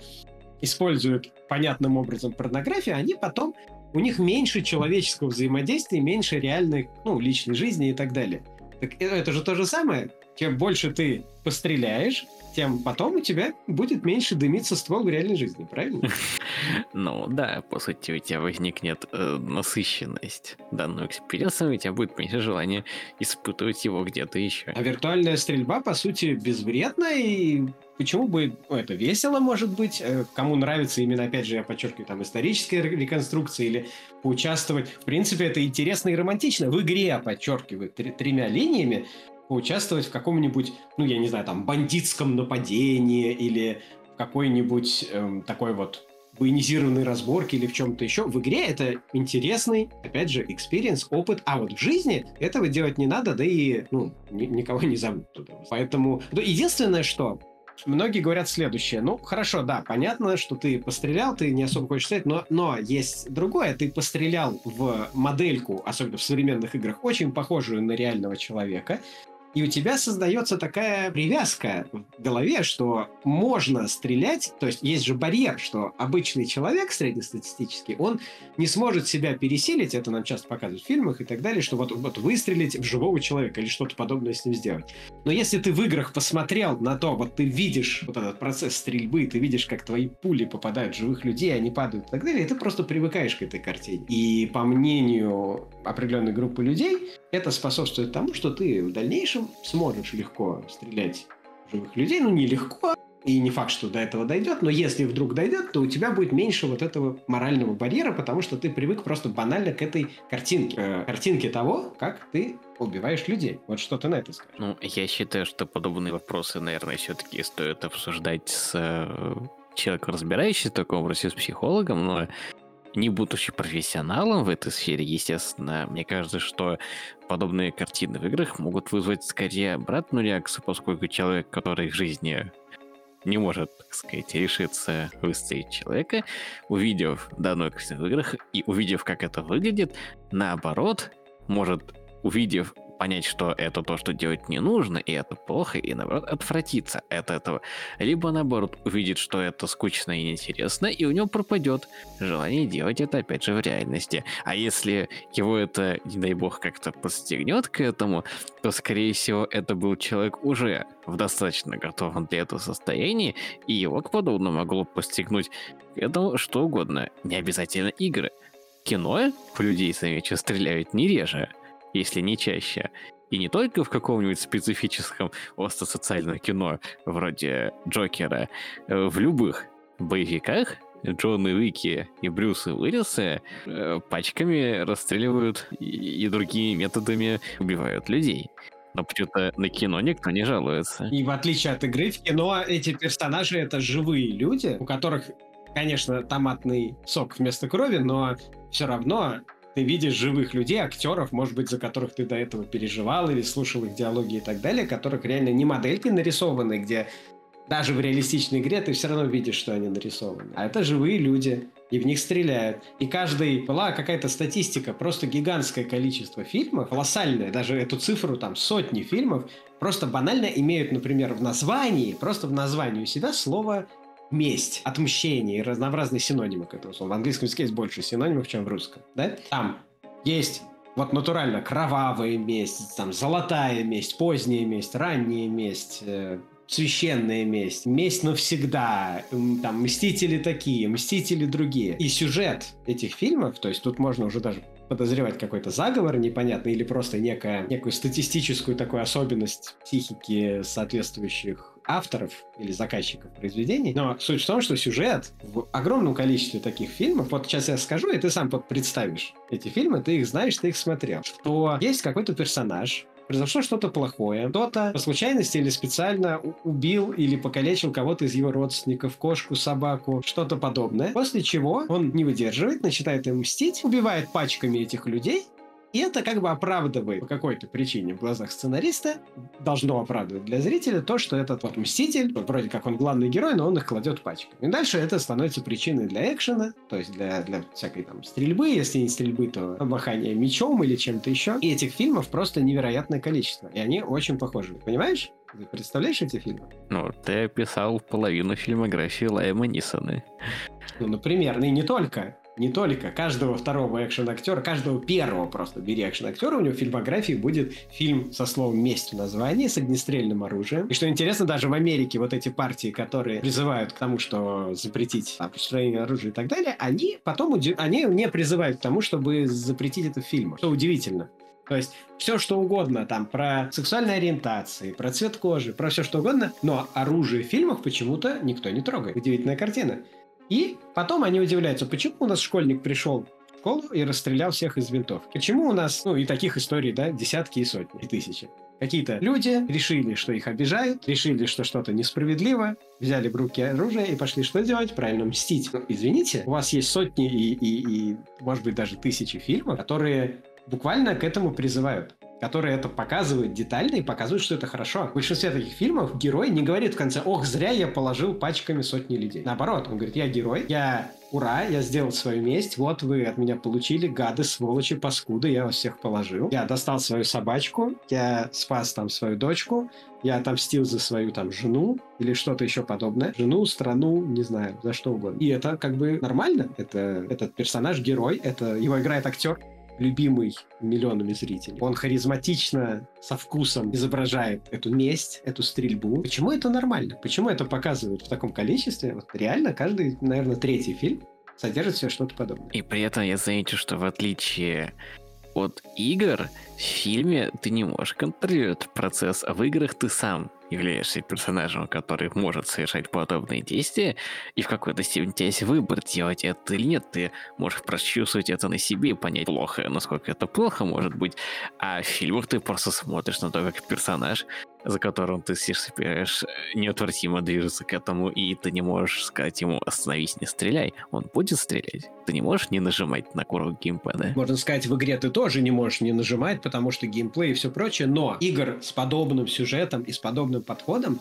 [SPEAKER 1] используют понятным образом порнографию, они потом у них меньше человеческого взаимодействия, меньше реальной, ну, личной жизни и так далее. Так это же то же самое. Чем больше ты постреляешь, тем потом у тебя будет меньше дымиться ствол в реальной жизни, правильно?
[SPEAKER 2] Ну да, по сути, у тебя возникнет э, насыщенность данным experience ом, и у тебя будет меньше желания испытывать его где-то еще.
[SPEAKER 1] А виртуальная стрельба, по сути, безвредна, и почему бы... Ну, это весело, может быть. Э, кому нравится именно, опять же, я подчеркиваю, там, историческая реконструкция или поучаствовать. В принципе, это интересно и романтично. В игре, подчеркиваю, тремя линиями поучаствовать в каком-нибудь, ну, я не знаю, там, бандитском нападении или какой-нибудь эм, такой вот военизированной разборки или в чем-то еще. В игре это интересный, опять же, experience, опыт. А вот в жизни этого делать не надо, да и ну, ни, никого не зовут туда. Поэтому ну, единственное, что многие говорят следующее. Ну, хорошо, да, понятно, что ты пострелял, ты не особо хочешь стрелять, но, но есть другое. Ты пострелял в модельку, особенно в современных играх, очень похожую на реального человека, и у тебя создается такая привязка в голове, что можно стрелять, то есть есть же барьер, что обычный человек среднестатистический, он не сможет себя пересилить, это нам часто показывают в фильмах и так далее, что вот, вот выстрелить в живого человека или что-то подобное с ним сделать. Но если ты в играх посмотрел на то, вот ты видишь вот этот процесс стрельбы, ты видишь, как твои пули попадают в живых людей, они падают и так далее, и ты просто привыкаешь к этой картине. И по мнению определенной группы людей, это способствует тому, что ты в дальнейшем сможешь легко стрелять в живых людей. Ну, не легко, и не факт, что до этого дойдет, но если вдруг дойдет, то у тебя будет меньше вот этого морального барьера, потому что ты привык просто банально к этой картинке. Э, картинке того, как ты убиваешь людей. Вот что ты на это скажешь?
[SPEAKER 2] Ну, я считаю, что подобные вопросы, наверное, все-таки стоит обсуждать с э, человеком, разбирающимся в таком вопросе, с психологом, но не будучи профессионалом в этой сфере, естественно, мне кажется, что подобные картины в играх могут вызвать скорее обратную реакцию, поскольку человек, который в жизни не может, так сказать, решиться выстрелить человека, увидев данную картину в играх и увидев, как это выглядит, наоборот, может, увидев понять, что это то, что делать не нужно, и это плохо, и наоборот отвратиться от этого. Либо наоборот увидит, что это скучно и неинтересно, и у него пропадет желание делать это опять же в реальности. А если его это, не дай бог, как-то подстегнет к этому, то скорее всего это был человек уже в достаточно готовом для этого состоянии, и его к подобному могло подстегнуть к этому что угодно, не обязательно игры. Кино в людей замечу стреляют не реже, если не чаще. И не только в каком-нибудь специфическом остро-социальном кино, вроде Джокера, э, в любых боевиках Джон Уики и Брюс Уиллисы э, пачками расстреливают и, и другими методами убивают людей. Но почему-то на кино никто не жалуется.
[SPEAKER 1] И в отличие от игры, в кино эти персонажи — это живые люди, у которых, конечно, томатный сок вместо крови, но все равно ты видишь живых людей, актеров, может быть, за которых ты до этого переживал или слушал их диалоги и так далее, которых реально не модельки нарисованы, где даже в реалистичной игре ты все равно видишь, что они нарисованы. А это живые люди, и в них стреляют. И каждый... Была какая-то статистика, просто гигантское количество фильмов, колоссальное, даже эту цифру, там, сотни фильмов, просто банально имеют, например, в названии, просто в названии у себя слово месть, отмщение и разнообразные синонимы к этому слову. В английском языке есть больше синонимов, чем в русском. Да? Там есть вот натурально кровавая месть, там золотая месть, поздняя месть, ранняя месть, э, священная месть, месть навсегда, там мстители такие, мстители другие. И сюжет этих фильмов, то есть тут можно уже даже подозревать какой-то заговор непонятный или просто некая, некую статистическую такую особенность психики соответствующих авторов или заказчиков произведений. Но суть в том, что сюжет в огромном количестве таких фильмов, вот сейчас я скажу, и ты сам представишь эти фильмы, ты их знаешь, ты их смотрел, что есть какой-то персонаж, произошло что-то плохое. Кто-то по случайности или специально убил или покалечил кого-то из его родственников, кошку, собаку, что-то подобное. После чего он не выдерживает, начинает им мстить, убивает пачками этих людей, и это как бы оправдывает по какой-то причине в глазах сценариста, должно оправдывать для зрителя то, что этот вот Мститель, вроде как он главный герой, но он их кладет пачками. И дальше это становится причиной для экшена, то есть для, для всякой там стрельбы, если не стрельбы, то махания мечом или чем-то еще. И этих фильмов просто невероятное количество, и они очень похожи. Понимаешь? Ты представляешь эти фильмы?
[SPEAKER 2] Ну, ты описал половину фильмографии Лайма Нисона.
[SPEAKER 1] Ну, например, и не только не только каждого второго экшен-актера, каждого первого просто бери экшен-актера, у него в фильмографии будет фильм со словом «месть» в названии, с огнестрельным оружием. И что интересно, даже в Америке вот эти партии, которые призывают к тому, что запретить там, построение оружия и так далее, они потом они не призывают к тому, чтобы запретить это в фильмах. Что удивительно. То есть все, что угодно, там, про сексуальные ориентации, про цвет кожи, про все, что угодно, но оружие в фильмах почему-то никто не трогает. Удивительная картина. И потом они удивляются, почему у нас школьник пришел школу и расстрелял всех из винтов. Почему у нас, ну и таких историй, да, десятки и сотни, и тысячи. Какие-то люди решили, что их обижают, решили, что что-то несправедливо, взяли в руки оружие и пошли что делать? Правильно, мстить. Ну, извините, у вас есть сотни и, и, и, может быть, даже тысячи фильмов, которые буквально к этому призывают которые это показывают детально и показывают, что это хорошо. В большинстве таких фильмов герой не говорит в конце, ох, зря я положил пачками сотни людей. Наоборот, он говорит, я герой, я ура, я сделал свою месть, вот вы от меня получили, гады, сволочи, паскуды, я вас всех положил. Я достал свою собачку, я спас там свою дочку, я отомстил за свою там жену или что-то еще подобное. Жену, страну, не знаю, за что угодно. И это как бы нормально. Это, этот персонаж герой, это его играет актер, любимый миллионами зрителей. Он харизматично, со вкусом изображает эту месть, эту стрельбу. Почему это нормально? Почему это показывают в таком количестве? Вот реально каждый, наверное, третий фильм содержит все что-то подобное.
[SPEAKER 2] И при этом я замечу, что в отличие от игр, в фильме ты не можешь контролировать процесс, а в играх ты сам являешься персонажем, который может совершать подобные действия, и в какой-то степени у тебя есть выбор, делать это или нет. Ты можешь прочувствовать это на себе и понять плохо, насколько это плохо может быть. А в фильмах ты просто смотришь на то, как персонаж за которым ты собираешь, неотвратимо движется к этому, и ты не можешь сказать ему «остановись, не стреляй». Он будет стрелять. Ты не можешь не нажимать на курок геймпада.
[SPEAKER 1] Можно сказать, в игре ты тоже не можешь не нажимать, потому что геймплей и все прочее, но игр с подобным сюжетом и с подобным подходом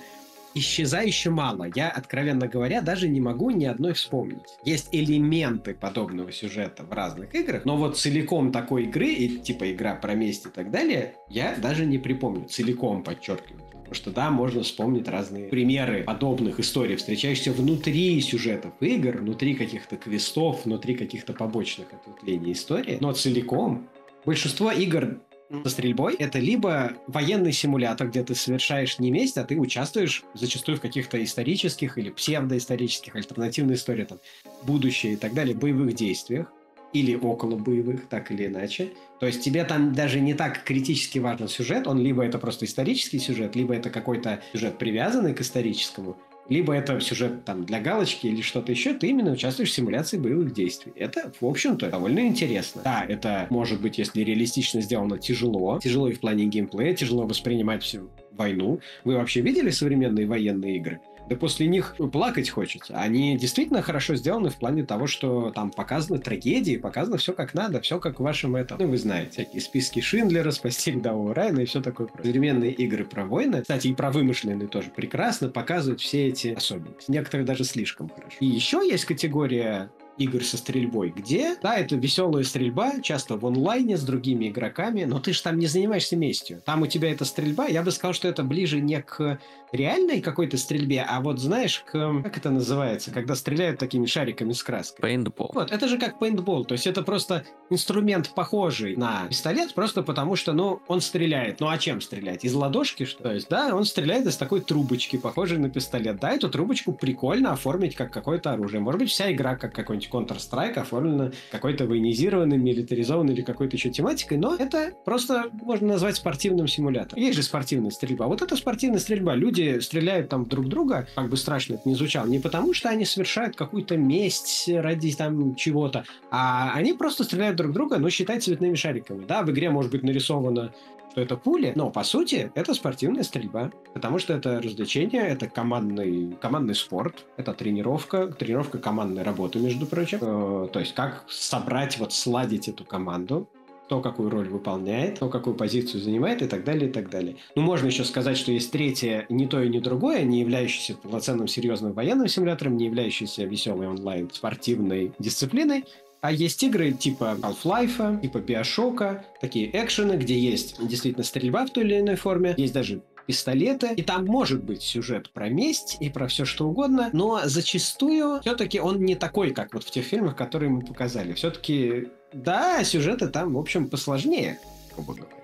[SPEAKER 1] исчезающе мало. Я, откровенно говоря, даже не могу ни одной вспомнить. Есть элементы подобного сюжета в разных играх, но вот целиком такой игры, и типа игра про месть и так далее, я даже не припомню. Целиком, подчеркиваю. Потому что да, можно вспомнить разные примеры подобных историй, встречающихся внутри сюжетов игр, внутри каких-то квестов, внутри каких-то побочных ответвлений истории. Но целиком большинство игр со стрельбой, это либо военный симулятор, где ты совершаешь не месть, а ты участвуешь зачастую в каких-то исторических или псевдоисторических, альтернативной истории, там, будущее и так далее, боевых действиях, или около боевых, так или иначе. То есть тебе там даже не так критически важен сюжет, он либо это просто исторический сюжет, либо это какой-то сюжет привязанный к историческому, либо это сюжет там для галочки или что-то еще, ты именно участвуешь в симуляции боевых действий. Это, в общем-то, довольно интересно. Да, это может быть, если реалистично сделано, тяжело. Тяжело и в плане геймплея, тяжело воспринимать всю войну. Вы вообще видели современные военные игры? Да после них плакать хочется. Они действительно хорошо сделаны в плане того, что там показаны трагедии, показано все как надо, все как в вашем этом. Ну, вы знаете, всякие списки Шиндлера, спасти рядового Райана и все такое. Современные игры про войны, кстати, и про вымышленные тоже прекрасно показывают все эти особенности. Некоторые даже слишком хорошо. И еще есть категория игр со стрельбой, где, да, это веселая стрельба, часто в онлайне с другими игроками, но ты же там не занимаешься местью. Там у тебя эта стрельба, я бы сказал, что это ближе не к реальной какой-то стрельбе, а вот знаешь, к... Как это называется? Когда стреляют такими шариками с краской.
[SPEAKER 2] Пейнтбол.
[SPEAKER 1] Вот, это же как пейнтбол. То есть это просто инструмент похожий на пистолет, просто потому что, ну, он стреляет. Ну, а чем стрелять? Из ладошки, что? То есть, да, он стреляет из такой трубочки, похожей на пистолет. Да, эту трубочку прикольно оформить как какое-то оружие. Может быть, вся игра как какой-нибудь Counter-Strike оформлена какой-то военизированной, милитаризованной или какой-то еще тематикой, но это просто можно назвать спортивным симулятором. Есть же спортивная стрельба. Вот это спортивная стрельба. Люди люди стреляют там друг друга, как бы страшно это не звучало, не потому что они совершают какую-то месть ради там чего-то, а они просто стреляют друг друга, но считай цветными шариками. Да, в игре может быть нарисовано что это пули, но по сути это спортивная стрельба, потому что это развлечение, это командный, командный спорт, это тренировка, тренировка командной работы, между прочим. Э, то есть как собрать, вот сладить эту команду, кто какую роль выполняет, кто какую позицию занимает и так далее, и так далее. Ну, можно еще сказать, что есть третье, не то и не другое, не являющееся полноценным серьезным военным симулятором, не являющийся веселой онлайн спортивной дисциплиной, а есть игры типа Half-Life, типа Bioshock, такие экшены, где есть действительно стрельба в той или иной форме, есть даже пистолеты, и там может быть сюжет про месть и про все что угодно, но зачастую все-таки он не такой, как вот в тех фильмах, которые мы показали. Все-таки да, сюжеты там, в общем, посложнее.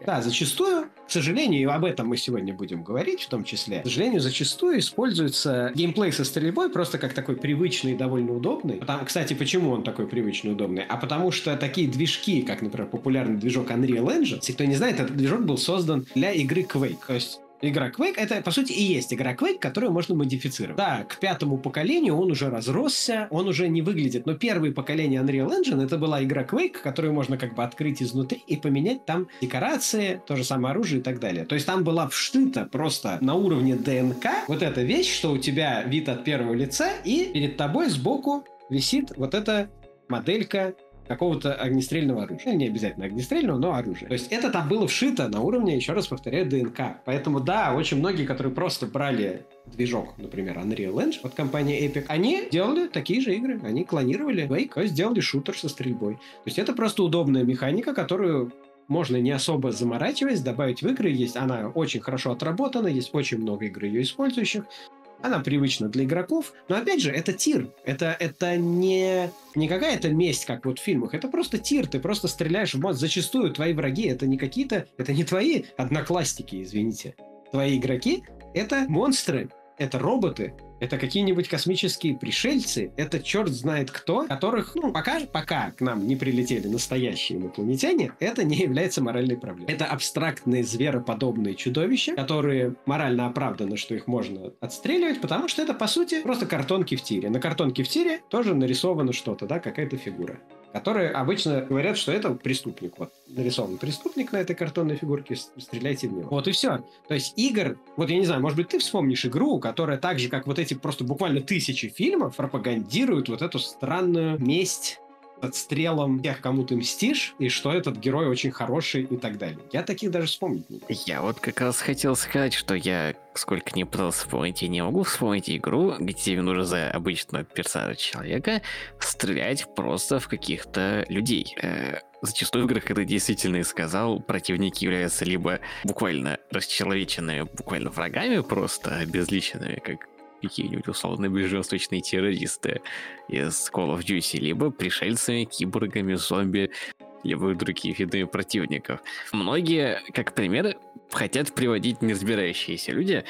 [SPEAKER 1] Да, зачастую, к сожалению, и об этом мы сегодня будем говорить в том числе, к сожалению, зачастую используется геймплей со стрельбой просто как такой привычный и довольно удобный. Потому, кстати, почему он такой привычный и удобный? А потому что такие движки, как, например, популярный движок Unreal Engine, если кто не знает, этот движок был создан для игры Quake. То есть Игра Quake — это, по сути, и есть игра Quake, которую можно модифицировать. Да, к пятому поколению он уже разросся, он уже не выглядит. Но первое поколение Unreal Engine — это была игра Quake, которую можно как бы открыть изнутри и поменять там декорации, то же самое оружие и так далее. То есть там была вшита просто на уровне ДНК вот эта вещь, что у тебя вид от первого лица, и перед тобой сбоку висит вот эта моделька какого-то огнестрельного оружия. Не обязательно огнестрельного, но оружия. То есть это там было вшито на уровне, еще раз повторяю, ДНК. Поэтому да, очень многие, которые просто брали движок, например, Unreal Engine от компании Epic, они делали такие же игры. Они клонировали Quake, сделали шутер со стрельбой. То есть это просто удобная механика, которую можно не особо заморачиваясь, добавить в игры. Есть, она очень хорошо отработана, есть очень много игр ее использующих. Она привычна для игроков, но опять же, это тир. Это, это не, не какая-то месть, как вот в фильмах. Это просто тир. Ты просто стреляешь в монстр. Зачастую твои враги это не какие-то... Это не твои одноклассники, извините. Твои игроки — это монстры, это роботы, это какие-нибудь космические пришельцы, это черт знает кто, которых, ну, пока, пока к нам не прилетели настоящие инопланетяне, это не является моральной проблемой. Это абстрактные звероподобные чудовища, которые морально оправданы, что их можно отстреливать, потому что это, по сути, просто картонки в тире. На картонке в тире тоже нарисовано что-то, да, какая-то фигура которые обычно говорят, что это преступник. Вот нарисован преступник на этой картонной фигурке, стреляйте в него. Вот и все. То есть игр, вот я не знаю, может быть, ты вспомнишь игру, которая так же, как вот эти просто буквально тысячи фильмов, пропагандирует вот эту странную месть отстрелом тех, кому ты мстишь, и что этот герой очень хороший и так далее. Я таких даже вспомнить не могу.
[SPEAKER 2] Я вот как раз хотел сказать, что я, сколько не пытался вспомнить, я не могу вспомнить игру, где нужно за обычного персонажа человека стрелять просто в каких-то людей. Э, зачастую в играх, когда действительно и сказал, противники являются либо буквально расчеловеченными, буквально врагами просто, обезличенными, как какие-нибудь условно ближневосточные террористы из Call of Duty, либо пришельцами, киборгами, зомби, либо других видами противников. Многие, как пример, хотят приводить неразбирающиеся люди,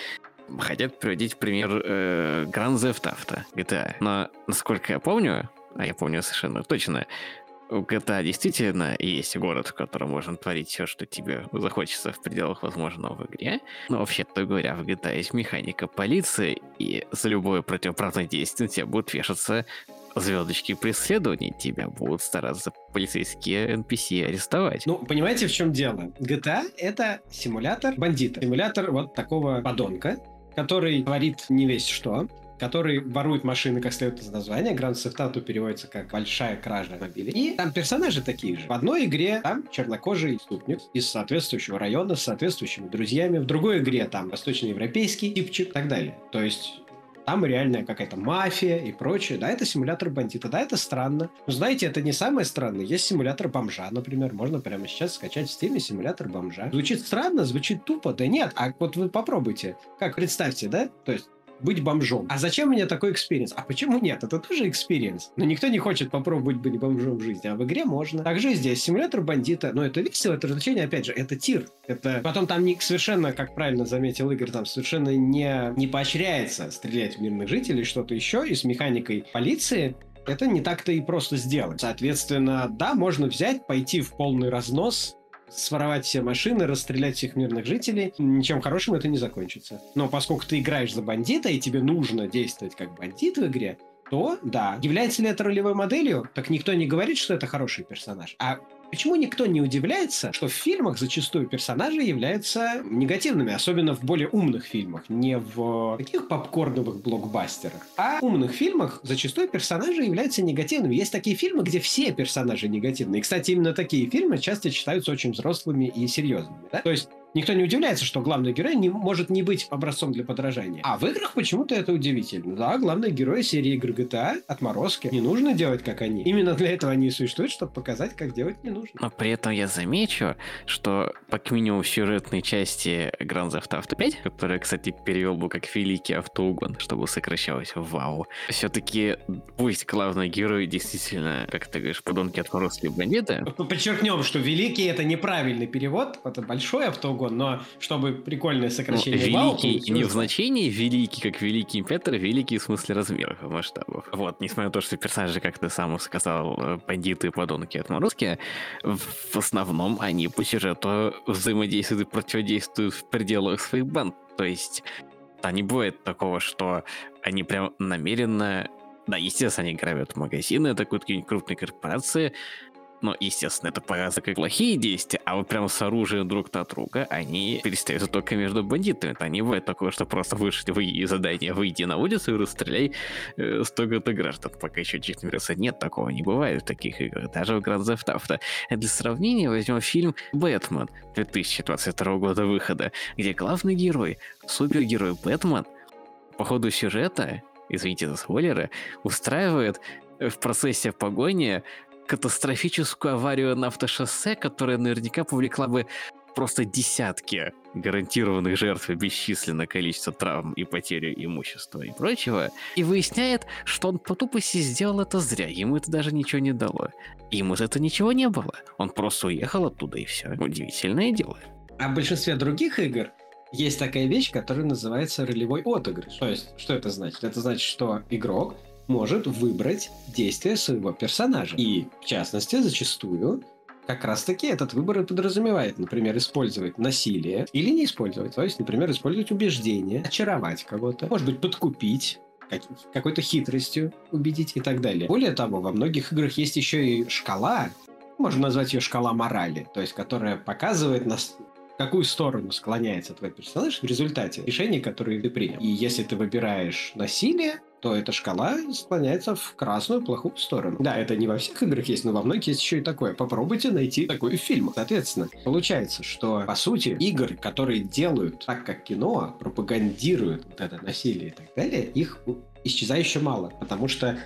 [SPEAKER 2] хотят приводить пример э, Grand Theft Auto, GTA. Но, насколько я помню, а я помню совершенно точно, у GTA действительно есть город, в котором можно творить все, что тебе захочется в пределах возможного в игре. Но вообще-то говоря, в GTA есть механика полиции, и за любое противоправное действие тебе будут вешаться звездочки преследования, тебя будут стараться полицейские NPC арестовать.
[SPEAKER 1] Ну, понимаете, в чем дело? GTA — это симулятор бандита. Симулятор вот такого подонка, который творит не весь что, который ворует машины, как следует из названия. Grand Theft Auto переводится как «большая кража автомобилей». И там персонажи такие же. В одной игре там чернокожий ступник из соответствующего района с соответствующими друзьями. В другой игре там восточноевропейский типчик и так далее. То есть там реальная какая-то мафия и прочее. Да, это симулятор бандита. Да, это странно. Но знаете, это не самое странное. Есть симулятор бомжа, например. Можно прямо сейчас скачать в стиме симулятор бомжа. Звучит странно, звучит тупо. Да нет, а вот вы попробуйте. Как представьте, да? То есть быть бомжом. А зачем мне такой experience? А почему нет? Это тоже experience. Но никто не хочет попробовать быть бомжом в жизни, а в игре можно. Также здесь симулятор бандита. Но это весело, это развлечение, опять же, это тир. Это потом там не совершенно, как правильно заметил Игорь, там совершенно не, не поощряется стрелять в мирных жителей, что-то еще. И с механикой полиции это не так-то и просто сделать. Соответственно, да, можно взять, пойти в полный разнос, своровать все машины, расстрелять всех мирных жителей, ничем хорошим это не закончится. Но поскольку ты играешь за бандита, и тебе нужно действовать как бандит в игре, то да. Является ли это ролевой моделью? Так никто не говорит, что это хороший персонаж. А Почему никто не удивляется, что в фильмах зачастую персонажи являются негативными, особенно в более умных фильмах, не в таких попкорновых блокбастерах, а в умных фильмах зачастую персонажи являются негативными. Есть такие фильмы, где все персонажи негативные. И, кстати, именно такие фильмы часто считаются очень взрослыми и серьезными. Да? То есть Никто не удивляется, что главный герой не может не быть образцом для подражания. А в играх почему-то это удивительно. Да, главные герои серии игр GTA, отморозки, не нужно делать, как они. Именно для этого они и существуют, чтобы показать, как делать не нужно.
[SPEAKER 2] Но при этом я замечу, что по к минимум сюжетной части Grand Theft Auto 5, которая, кстати, перевел бы как Великий Автоугон, чтобы сокращалось ВАУ, все-таки пусть главный герой действительно, как ты говоришь, подонки отморозки бандиты.
[SPEAKER 1] Подчеркнем, что Великий это неправильный перевод, это большой автоугон, легко, но чтобы прикольное сокращение
[SPEAKER 2] ну,
[SPEAKER 1] баллов
[SPEAKER 2] Великий не в значении великий, как великий император, великий в смысле размеров и масштабов. Вот, несмотря на то, что персонажи, как ты сам сказал, э, бандиты и подонки отморозки, в основном они по сюжету взаимодействуют и противодействуют в пределах своих банд. То есть, да, не бывает такого, что они прям намеренно да, естественно, они грабят магазины, атакуют какие-нибудь крупные корпорации, но, естественно, это показано как плохие действия, а вот прямо с оружием друг на друга они перестают только между бандитами. Это не бывает такое, что просто вышли вы из задания, выйди на улицу и расстреляй э, столько-то граждан, пока еще не вернулся. Нет, такого не бывает в таких играх, даже в Grand Theft Auto. Для сравнения возьмем фильм «Бэтмен» 2022 года выхода, где главный герой, супергерой Бэтмен, по ходу сюжета извините за спойлеры, устраивает в процессе погони катастрофическую аварию на автошоссе, которая наверняка повлекла бы просто десятки гарантированных жертв и бесчисленное количество травм и потери имущества и прочего, и выясняет, что он по тупости сделал это зря, ему это даже ничего не дало. Ему за это ничего не было. Он просто уехал оттуда и все. Удивительное дело.
[SPEAKER 1] А в большинстве других игр есть такая вещь, которая называется ролевой отыгрыш. То есть, что это значит? Это значит, что игрок может выбрать действие своего персонажа. И, в частности, зачастую как раз-таки этот выбор и подразумевает, например, использовать насилие или не использовать. То есть, например, использовать убеждение, очаровать кого-то, может быть, подкупить, какой-то хитростью убедить и так далее. Более того, во многих играх есть еще и шкала, можно назвать ее шкала морали, то есть которая показывает нас, какую сторону склоняется твой персонаж в результате решений, которые ты принял. И если ты выбираешь насилие, то эта шкала склоняется в красную, плохую сторону. Да, это не во всех играх есть, но во многих есть еще и такое. Попробуйте найти такой фильм. Соответственно, получается, что, по сути, игр, которые делают так, как кино, пропагандируют вот это насилие и так далее, их исчезающе мало. Потому что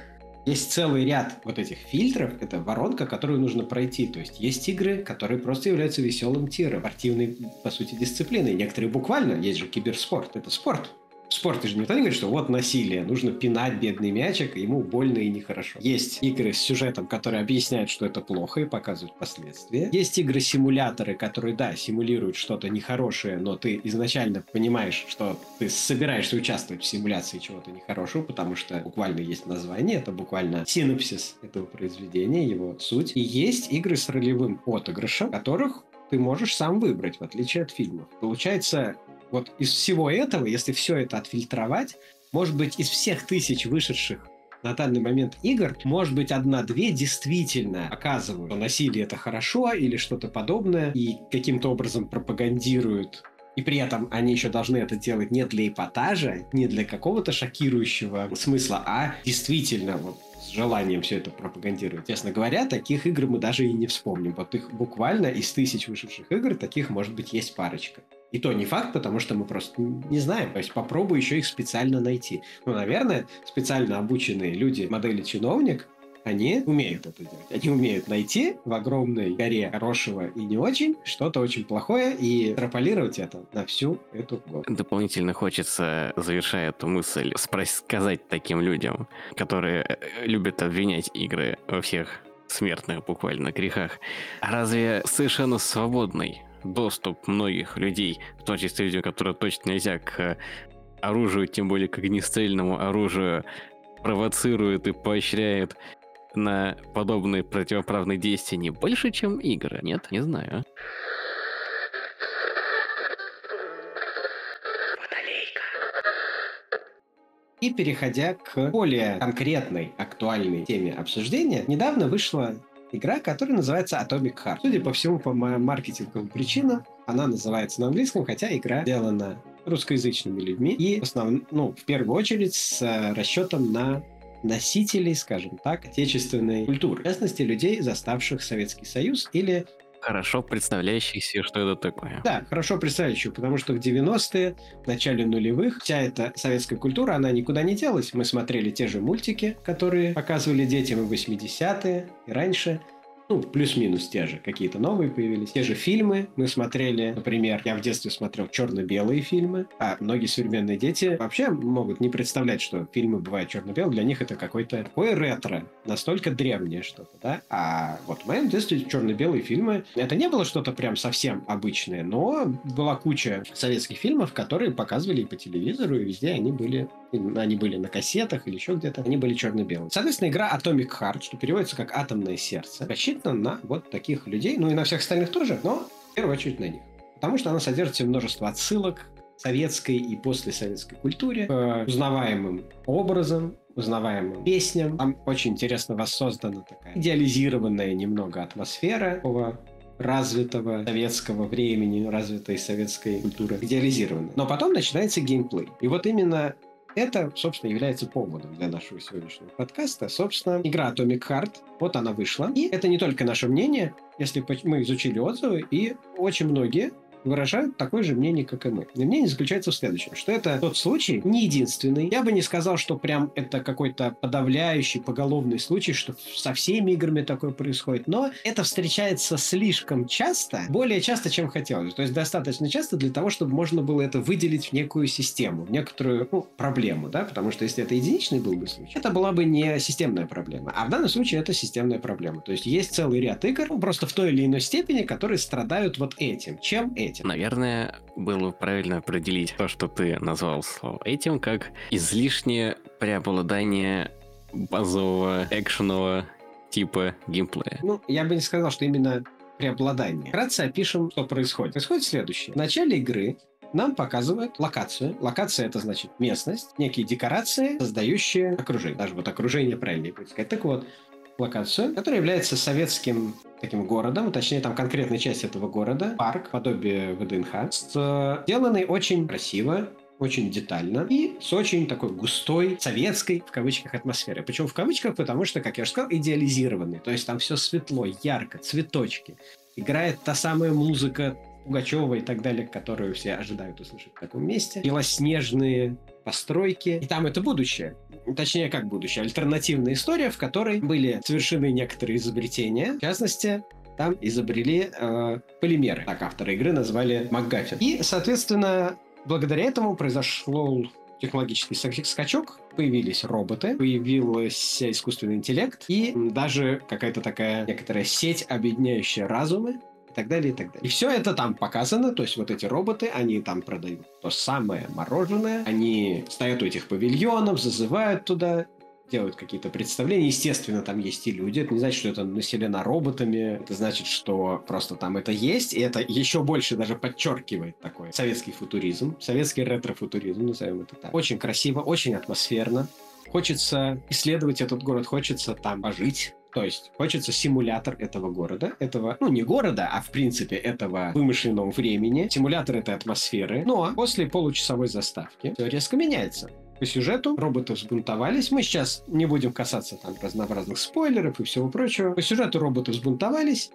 [SPEAKER 1] есть целый ряд вот этих фильтров, это воронка, которую нужно пройти. То есть есть игры, которые просто являются веселым тиром, спортивной, по сути, дисциплиной. Некоторые буквально, есть же киберспорт, это спорт в спорте же никто не говорит, что вот насилие, нужно пинать бедный мячик, ему больно и нехорошо. Есть игры с сюжетом, которые объясняют, что это плохо и показывают последствия. Есть игры-симуляторы, которые, да, симулируют что-то нехорошее, но ты изначально понимаешь, что ты собираешься участвовать в симуляции чего-то нехорошего, потому что буквально есть название, это буквально синопсис этого произведения, его суть. И есть игры с ролевым отыгрышем, которых ты можешь сам выбрать, в отличие от фильмов. Получается, вот из всего этого, если все это отфильтровать, может быть, из всех тысяч вышедших на данный момент игр, может быть, одна-две действительно оказывают, что насилие это хорошо или что-то подобное, и каким-то образом пропагандируют и при этом они еще должны это делать не для эпатажа, не для какого-то шокирующего смысла, а действительно вот с желанием все это пропагандировать. Честно говоря, таких игр мы даже и не вспомним. Вот их буквально из тысяч вышедших игр таких, может быть, есть парочка. И то не факт, потому что мы просто не знаем. То есть попробуй еще их специально найти. Ну, наверное, специально обученные люди модели чиновник, они умеют это делать. Они умеют найти в огромной горе хорошего и не очень что-то очень плохое и траполировать это на всю эту гору.
[SPEAKER 2] Дополнительно хочется, завершая эту мысль, сказать таким людям, которые э, любят обвинять игры во всех смертных буквально грехах. Разве совершенно свободный доступ многих людей, в том числе людям, которые точно нельзя к оружию, тем более к огнестрельному оружию, провоцирует и поощряет на подобные противоправные действия не больше, чем игры? Нет, не знаю.
[SPEAKER 1] И переходя к более конкретной, актуальной теме обсуждения, недавно вышла игра, которая называется Atomic Heart. Судя по всему, по маркетинговым причинам, она называется на английском, хотя игра сделана русскоязычными людьми и в основном, ну, в первую очередь с э, расчетом на носителей, скажем так, отечественной культуры, в частности, людей, заставших Советский Союз или
[SPEAKER 2] Хорошо представляющих себе, что это такое.
[SPEAKER 1] Да, хорошо представляющих, потому что в 90-е, в начале нулевых, вся эта советская культура, она никуда не делась. Мы смотрели те же мультики, которые показывали детям и в 80-е, и раньше. Ну, плюс-минус те же, какие-то новые появились. Те же фильмы мы смотрели, например, я в детстве смотрел черно-белые фильмы, а многие современные дети вообще могут не представлять, что фильмы бывают черно-белые, для них это какой-то такое ретро, настолько древнее что-то, да? А вот в моем детстве черно-белые фильмы, это не было что-то прям совсем обычное, но была куча советских фильмов, которые показывали и по телевизору, и везде они были они были на кассетах или еще где-то, они были черно-белые. Соответственно, игра Atomic Heart, что переводится как «Атомное сердце», рассчитана на вот таких людей, ну и на всех остальных тоже, но в первую очередь на них. Потому что она содержит множество отсылок советской и послесоветской культуре, к узнаваемым образом, узнаваемым песням. Там очень интересно воссоздана такая идеализированная немного атмосфера такого развитого советского времени, развитой советской культуры, идеализированной. Но потом начинается геймплей. И вот именно это, собственно, является поводом для нашего сегодняшнего подкаста. Собственно, игра Atomic Heart, вот она вышла. И это не только наше мнение, если мы изучили отзывы, и очень многие выражают такое же мнение, как и мы. И мнение заключается в следующем, что это тот случай, не единственный. Я бы не сказал, что прям это какой-то подавляющий, поголовный случай, что со всеми играми такое происходит, но это встречается слишком часто, более часто, чем хотелось. То есть достаточно часто для того, чтобы можно было это выделить в некую систему, в некоторую ну, проблему, да, потому что если это единичный был бы случай, это была бы не системная проблема, а в данном случае это системная проблема. То есть есть целый ряд игр, ну, просто в той или иной степени, которые страдают вот этим. Чем этим?
[SPEAKER 2] Этим. Наверное, было правильно определить то, что ты назвал слово этим, как излишнее преобладание базового экшенового типа геймплея.
[SPEAKER 1] Ну, я бы не сказал, что именно преобладание. Вкратце опишем, что происходит. Происходит следующее. В начале игры нам показывают локацию. Локация это значит местность, некие декорации, создающие окружение. Даже вот окружение правильнее будет сказать. Так вот, локацию, которая является советским таким городом, точнее там конкретная часть этого города, парк, подобие ВДНХ, сделанный очень красиво, очень детально и с очень такой густой советской, в кавычках, атмосферой. Почему в кавычках? Потому что, как я уже сказал, идеализированный. То есть там все светло, ярко, цветочки. Играет та самая музыка Пугачева и так далее, которую все ожидают услышать в таком месте. Белоснежные постройки. И там это будущее. Точнее, как будущее. Альтернативная история, в которой были совершены некоторые изобретения. В частности, там изобрели э, полимеры. Так авторы игры назвали МакГаффин. И, соответственно, благодаря этому произошел технологический скачок, появились роботы, появился искусственный интеллект и даже какая-то такая некоторая сеть, объединяющая разумы, и так далее, и так далее. И все это там показано, то есть вот эти роботы, они там продают то самое мороженое, они стоят у этих павильонов, зазывают туда, делают какие-то представления. Естественно, там есть и люди. Это не значит, что это населено роботами. Это значит, что просто там это есть. И это еще больше даже подчеркивает такой советский футуризм. Советский ретро-футуризм, назовем это так. Очень красиво, очень атмосферно. Хочется исследовать этот город, хочется там пожить, то есть хочется симулятор этого города, этого, ну не города, а в принципе этого вымышленного времени, симулятор этой атмосферы. Но после получасовой заставки все резко меняется. По сюжету роботы взбунтовались. Мы сейчас не будем касаться там разнообразных спойлеров и всего прочего. По сюжету роботы взбунтовались,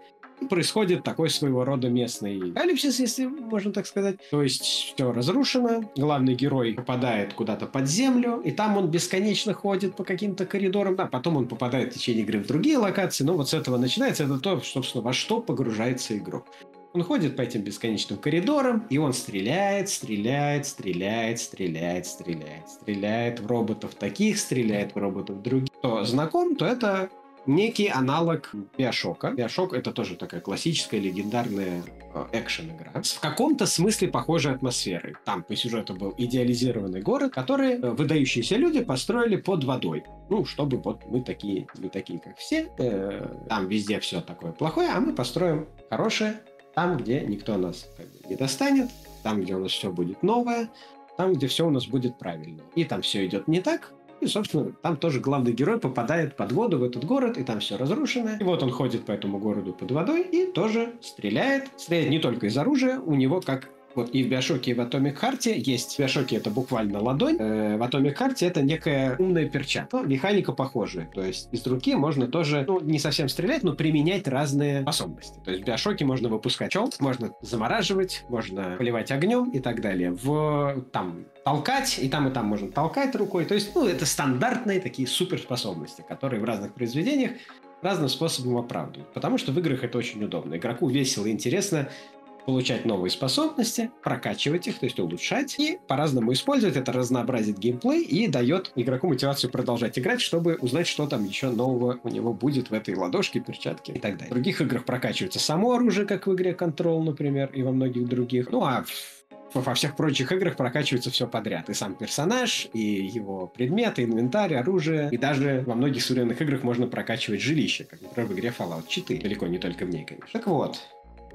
[SPEAKER 1] происходит такой своего рода местный апокалипсис, если можно так сказать. То есть все разрушено, главный герой попадает куда-то под землю, и там он бесконечно ходит по каким-то коридорам, а потом он попадает в течение игры в другие локации, но вот с этого начинается, это то, собственно, во что погружается игрок. Он ходит по этим бесконечным коридорам, и он стреляет, стреляет, стреляет, стреляет, стреляет, стреляет в роботов таких, стреляет в роботов других. Кто знаком, то это некий аналог Биошока. Биошок — это тоже такая классическая, легендарная э, экшен-игра. С в каком-то смысле похожей атмосферой. Там по сюжету был идеализированный город, который э, выдающиеся люди построили под водой. Ну, чтобы вот мы такие, не такие, как все. Э, там везде все такое плохое, а мы построим хорошее там, где никто нас не достанет, там, где у нас все будет новое, там, где все у нас будет правильно. И там все идет не так, и, собственно, там тоже главный герой попадает под воду в этот город, и там все разрушено. И вот он ходит по этому городу под водой и тоже стреляет. Стреляет не только из оружия, у него как вот и в Биошоке, и в Atomic Heart есть. В Биошоке это буквально ладонь. Э, в Atomic Heart это некая умная перчатка. Механика похожая. То есть из руки можно тоже, ну, не совсем стрелять, но применять разные способности. То есть в Биошоке можно выпускать челк, можно замораживать, можно поливать огнем и так далее. В там толкать, и там, и там можно толкать рукой. То есть, ну, это стандартные такие суперспособности, которые в разных произведениях разным способом оправдывают. Потому что в играх это очень удобно. Игроку весело и интересно получать новые способности, прокачивать их, то есть улучшать, и по-разному использовать. Это разнообразит геймплей и дает игроку мотивацию продолжать играть, чтобы узнать, что там еще нового у него будет в этой ладошке, перчатке и так далее. В других играх прокачивается само оружие, как в игре Control, например, и во многих других. Ну а во всех прочих играх прокачивается все подряд. И сам персонаж, и его предметы, инвентарь, оружие. И даже во многих современных играх можно прокачивать жилище, как, например, в игре Fallout 4. Далеко не только в ней, конечно. Так вот,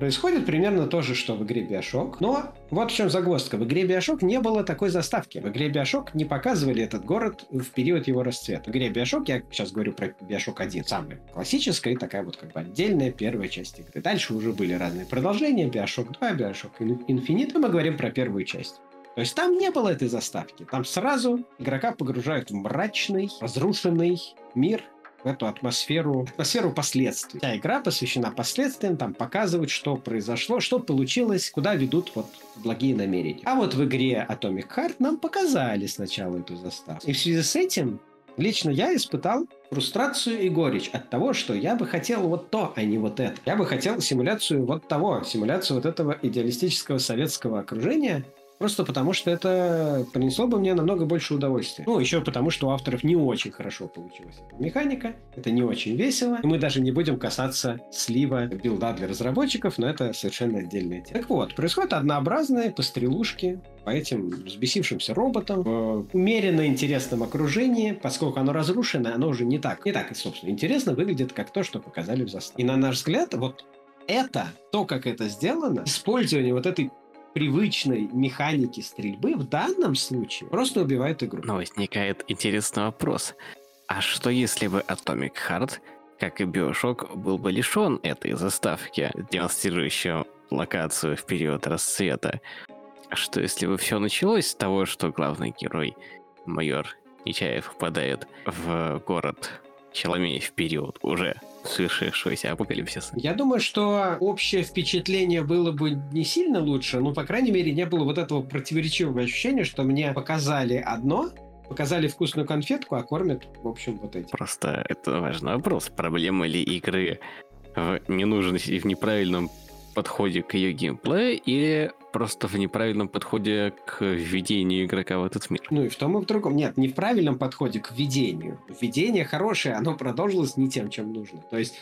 [SPEAKER 1] Происходит примерно то же, что в игре Bioshock, но вот в чем загвоздка. В игре Bioshock не было такой заставки. В игре Bioshock не показывали этот город в период его расцвета. В игре Bioshock, я сейчас говорю про Bioshock 1, самая классическая, такая вот как бы отдельная первая часть игры. Дальше уже были разные продолжения, Bioshock 2, Bioshock Infinite, но мы говорим про первую часть. То есть там не было этой заставки. Там сразу игрока погружают в мрачный, разрушенный мир, в эту атмосферу, атмосферу последствий. Вся игра посвящена последствиям, там показывают, что произошло, что получилось, куда ведут вот благие намерения. А вот в игре Atomic Heart нам показали сначала эту заставку. И в связи с этим лично я испытал фрустрацию и горечь от того, что я бы хотел вот то, а не вот это. Я бы хотел симуляцию вот того, симуляцию вот этого идеалистического советского окружения, Просто потому, что это принесло бы мне намного больше удовольствия. Ну, еще потому, что у авторов не очень хорошо получилась эта механика, это не очень весело, и мы даже не будем касаться слива билда для разработчиков, но это совершенно отдельная тема. Так вот, происходят однообразные пострелушки по этим взбесившимся роботам в умеренно интересном окружении, поскольку оно разрушено, оно уже не так, не так, собственно, интересно выглядит, как то, что показали в заставке. И на наш взгляд, вот это, то, как это сделано, использование вот этой привычной механики стрельбы в данном случае просто убивает игру.
[SPEAKER 2] Но возникает интересный вопрос. А что если бы Atomic Heart, как и Bioshock, был бы лишен этой заставки, демонстрирующей локацию в период расцвета? А что если бы все началось с того, что главный герой, майор Нечаев, попадает в город Челомей в период уже свершившегося апокалипсиса.
[SPEAKER 1] Я думаю, что общее впечатление было бы не сильно лучше, но, по крайней мере, не было вот этого противоречивого ощущения, что мне показали одно, показали вкусную конфетку, а кормят, в общем, вот эти.
[SPEAKER 2] Просто это важный вопрос. Проблема ли игры в ненужности и в неправильном подходе к ее геймплею или просто в неправильном подходе к введению игрока в этот мир.
[SPEAKER 1] Ну и в том и в другом. Нет, не в правильном подходе к введению. Введение хорошее, оно продолжилось не тем, чем нужно. То есть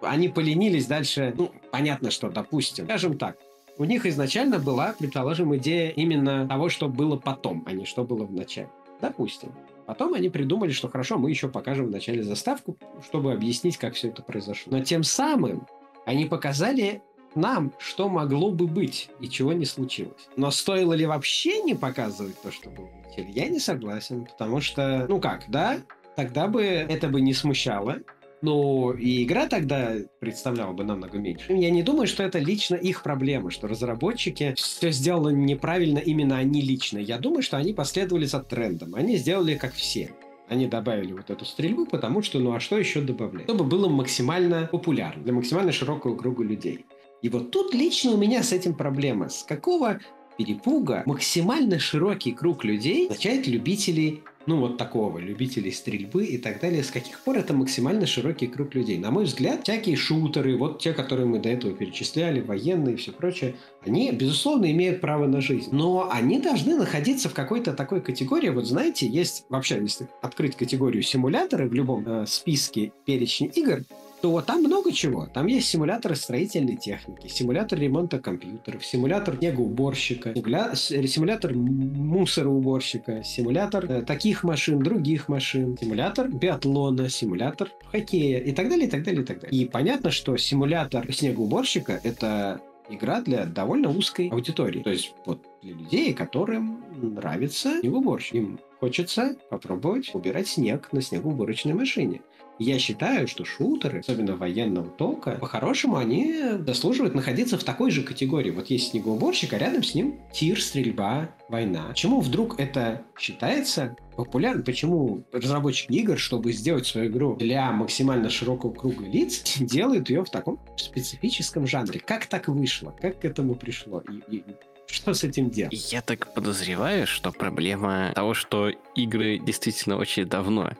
[SPEAKER 1] они поленились дальше, ну, понятно, что, допустим, скажем так, у них изначально была, предположим, идея именно того, что было потом, а не что было в начале. Допустим. Потом они придумали, что хорошо, мы еще покажем в начале заставку, чтобы объяснить, как все это произошло. Но тем самым они показали нам, что могло бы быть и чего не случилось. Но стоило ли вообще не показывать то, что было я не согласен, потому что, ну как, да, тогда бы это бы не смущало, но и игра тогда представляла бы намного меньше. Я не думаю, что это лично их проблема, что разработчики все сделали неправильно именно они лично. Я думаю, что они последовали за трендом. Они сделали как все. Они добавили вот эту стрельбу, потому что, ну а что еще добавлять? Чтобы было максимально популярно для максимально широкого круга людей. И вот тут лично у меня с этим проблема. С какого перепуга максимально широкий круг людей означает любителей ну вот такого, любителей стрельбы и так далее, с каких пор это максимально широкий круг людей. На мой взгляд, всякие шутеры, вот те, которые мы до этого перечисляли, военные и все прочее, они, безусловно, имеют право на жизнь. Но они должны находиться в какой-то такой категории. Вот знаете, есть вообще, если открыть категорию симуляторы в любом э, списке перечня игр, то там много чего. Там есть симуляторы строительной техники, симулятор ремонта компьютеров, симулятор снегоуборщика, симулятор мусороуборщика, симулятор э, таких машин, других машин, симулятор биатлона, симулятор хоккея и так далее, и так далее, и так далее. И понятно, что симулятор снегоуборщика — это игра для довольно узкой аудитории. То есть вот для людей, которым нравится снегоуборщик. Им хочется попробовать убирать снег на снегоуборочной машине. Я считаю, что шутеры, особенно военного толка, по-хорошему они заслуживают находиться в такой же категории. Вот есть снегоуборщик, а рядом с ним тир, стрельба, война. Почему вдруг это считается популярным? Почему разработчики игр, чтобы сделать свою игру для максимально широкого круга лиц, делают ее в таком специфическом жанре? Как так вышло? Как к этому пришло? И, и что с этим делать?
[SPEAKER 2] Я так подозреваю, что проблема того, что игры действительно очень давно